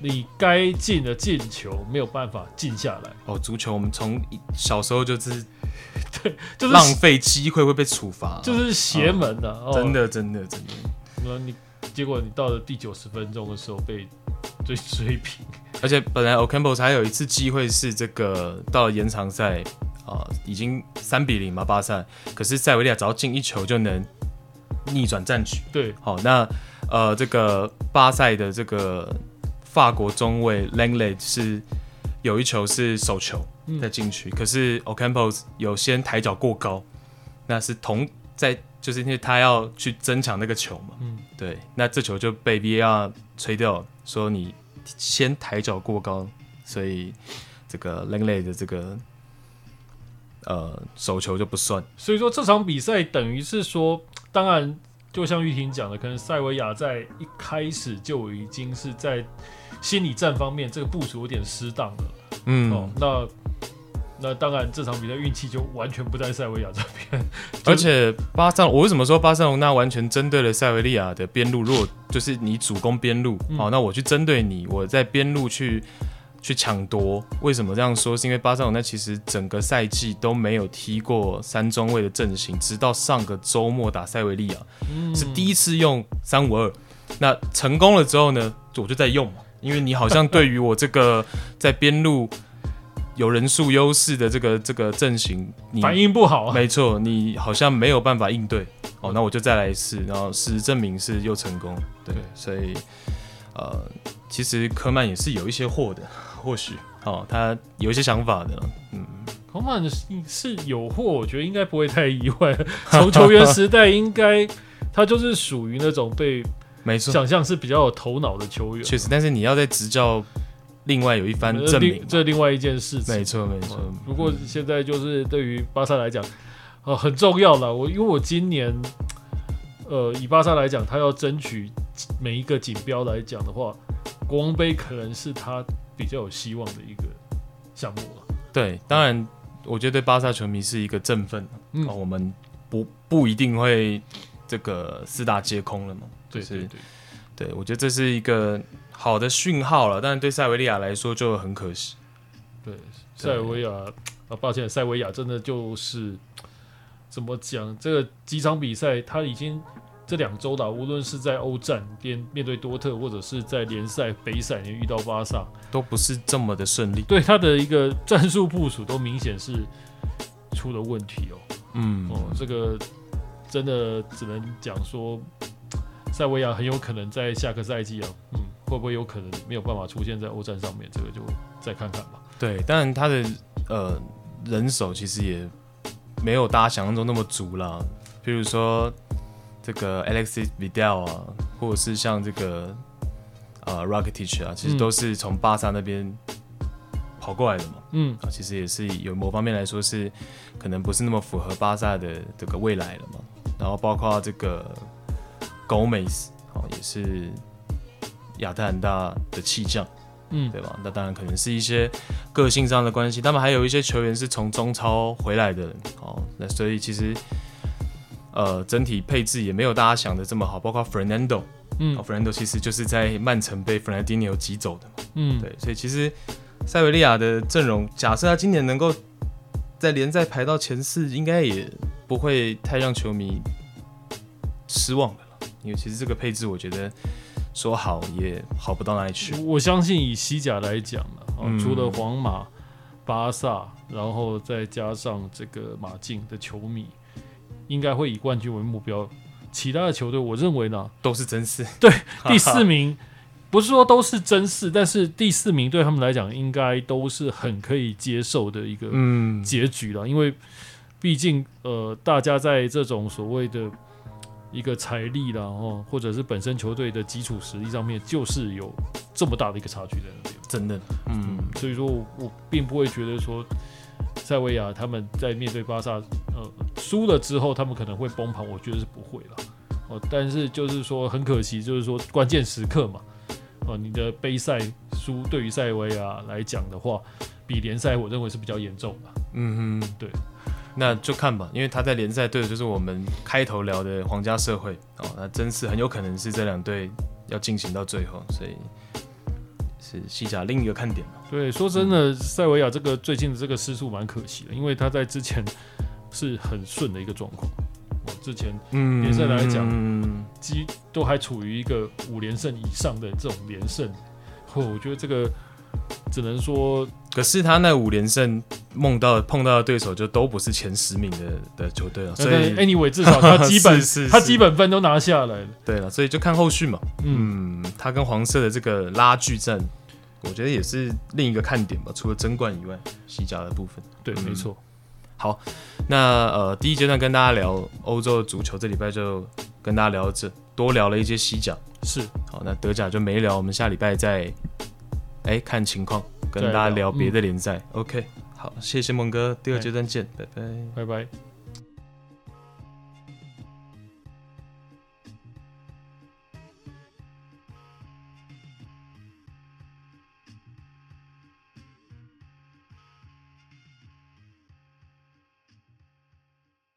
Speaker 2: 你该进的进球没有办法进下来。
Speaker 1: 哦，足球我们从小时候就是 (laughs)
Speaker 2: 对，就是
Speaker 1: 浪费机会会被处罚，
Speaker 2: 就是邪门的，
Speaker 1: 哦哦，真的真的真的。
Speaker 2: 那你结果你到了第九十分钟的时候被追 (laughs) 追平。
Speaker 1: 而且本来 Ocampos 还有一次机会是这个到了延长赛啊，已经三比零嘛巴萨，可是塞维利亚只要进一球就能逆转战局。
Speaker 2: 对，
Speaker 1: 好，那呃这个巴塞的这个法国中卫 Langley 是有一球是手球在禁区，嗯，可是 Ocampos 有先抬脚过高，那是同在就是因为他要去争抢那个球嘛，嗯，对，那这球就被 VAR 吹掉，说你。先抬脚过高，所以这个 l a n g l e y 的这个呃手球就不算。
Speaker 2: 所以说这场比赛等于是说，当然就像玉婷讲的，可能塞维亚在一开始就已经是在心理战方面这个部署有点失当了。嗯，哦，那。那当然，这场比赛运气就完全不在塞维亚这边。(laughs)
Speaker 1: 而且巴塞，我为什么说巴塞罗那完全针对了塞维利亚的边路？如果就是你主攻边路，好、嗯，那我去针对你，我在边路去去抢夺。为什么这样说？是因为巴塞罗那其实整个赛季都没有踢过三中卫的阵型，直到上个周末打塞维利亚、嗯、是第一次用三五二。那成功了之后呢，我就在用嘛，因为你好像对于我这个在边路。有人数优势的这个这个阵型，你
Speaker 2: 反应不好啊。
Speaker 1: 没错，你好像没有办法应对。哦，那我就再来一次，然后事实证明是又成功。对，对所以呃，其实科曼也是有一些货的，或许哦，他有一些想法的。嗯，
Speaker 2: 科曼是有货，我觉得应该不会太意外。(laughs) 从球员时代，应该他就是属于那种被没错想象是比较有头脑的球员。
Speaker 1: 确实，但是你要在执教。另外有一番证明，
Speaker 2: 这另外一件事情，
Speaker 1: 没错没错。
Speaker 2: 不过现在就是对于巴萨来讲，呃，很重要了。我因为我今年，呃，以巴萨来讲，他要争取每一个锦标来讲的话，国王杯可能是他比较有希望的一个项目了。
Speaker 1: 对，当然，我觉得对巴萨球迷是一个振奋。嗯，我们不不一定会这个四大皆空了嘛。
Speaker 2: 对对对，
Speaker 1: 对我觉得这是一个。好的讯号了，但是对塞维利亚来说就很可惜。
Speaker 2: 对，塞维亚啊，抱歉，塞维亚真的就是怎么讲？这个几场比赛他已经这两周了，无论是在欧战边面对多特，或者是在联赛北赛遇到巴萨，
Speaker 1: 都不是这么的顺利。
Speaker 2: 对他的一个战术部署都明显是出了问题哦。嗯，哦，这个真的只能讲说，塞维亚很有可能在下个赛季啊，嗯。会不会有可能没有办法出现在欧战上面？这个就再看看吧。
Speaker 1: 对，当然他的呃人手其实也没有大家想象中那么足啦。比如说这个 Alexis Vidal 啊，或者是像这个呃 Rakitic 啊，其实都是从巴萨那边跑过来的嘛，嗯，啊，其实也是有某方面来说是可能不是那么符合巴萨的这个未来了嘛。然后包括这个 Gomez，哦，也是亚特兰大的气将，嗯，对吧？那当然可能是一些个性上的关系。他们还有一些球员是从中超回来的，哦，那所以其实呃整体配置也没有大家想的这么好。包括 Fernando，嗯，哦，Fernando 其实就是在曼城被 Fernandinho 挤走的嘛，嗯，对，所以其实。塞维利亚的阵容，假设他今年能够在联赛排到前四，应该也不会太让球迷失望的其实这个配置，我觉得说好也好不到哪里去。
Speaker 2: 我相信以西甲来讲呢，嗯、除了皇马、巴萨，然后再加上这个马竞的球迷，应该会以冠军为目标。其他的球队，我认为呢，
Speaker 1: 都是争四。
Speaker 2: 对，第四名。不是说都是真四，但是第四名对他们来讲应该都是很可以接受的一个结局了，嗯、因为毕竟呃，大家在这种所谓的一个财力啦，哦，或者是本身球队的基础实力上面，就是有这么大的一个差距在那边，
Speaker 1: 真的，嗯，
Speaker 2: 嗯，所以说我，我并不会觉得说塞维亚他们在面对巴萨呃输了之后，他们可能会崩盘，我觉得是不会了，哦，但是就是说很可惜，就是说关键时刻嘛。哦，你的杯赛输对于塞维亚来讲的话，比联赛我认为是比较严重的。嗯哼，对，
Speaker 1: 那就看吧，因为他在联赛对的就是我们开头聊的皇家社会哦，那真是很有可能是这两队要进行到最后，所以是西甲另一个看点。
Speaker 2: 对，说真的，塞维亚这个最近的这个失速蛮可惜的，因为他在之前是很顺的一个状况。之前联赛来讲，基都还处于一个五连胜以上的这种连胜，我觉得这个只能说，
Speaker 1: 可是他那五连胜梦到碰到的对手就都不是前十名的的球队了，所以
Speaker 2: anyway 至少他 (laughs) 基本是他基本分都拿下来了，
Speaker 1: 对了，所以就看后续嘛，嗯，他跟黄色的这个拉锯战，我觉得也是另一个看点吧，除了争冠以外，西甲的部分，
Speaker 2: 对，没错。
Speaker 1: 好，那呃，第一阶段跟大家聊欧洲的足球，这礼拜就跟大家聊这，多聊了一些西甲。
Speaker 2: 是，
Speaker 1: 好，那德甲就没聊，我们下礼拜再哎看情况跟大家聊别的联赛。嗯、OK，好，谢谢孟哥，第二阶段见，拜拜，
Speaker 2: 拜拜。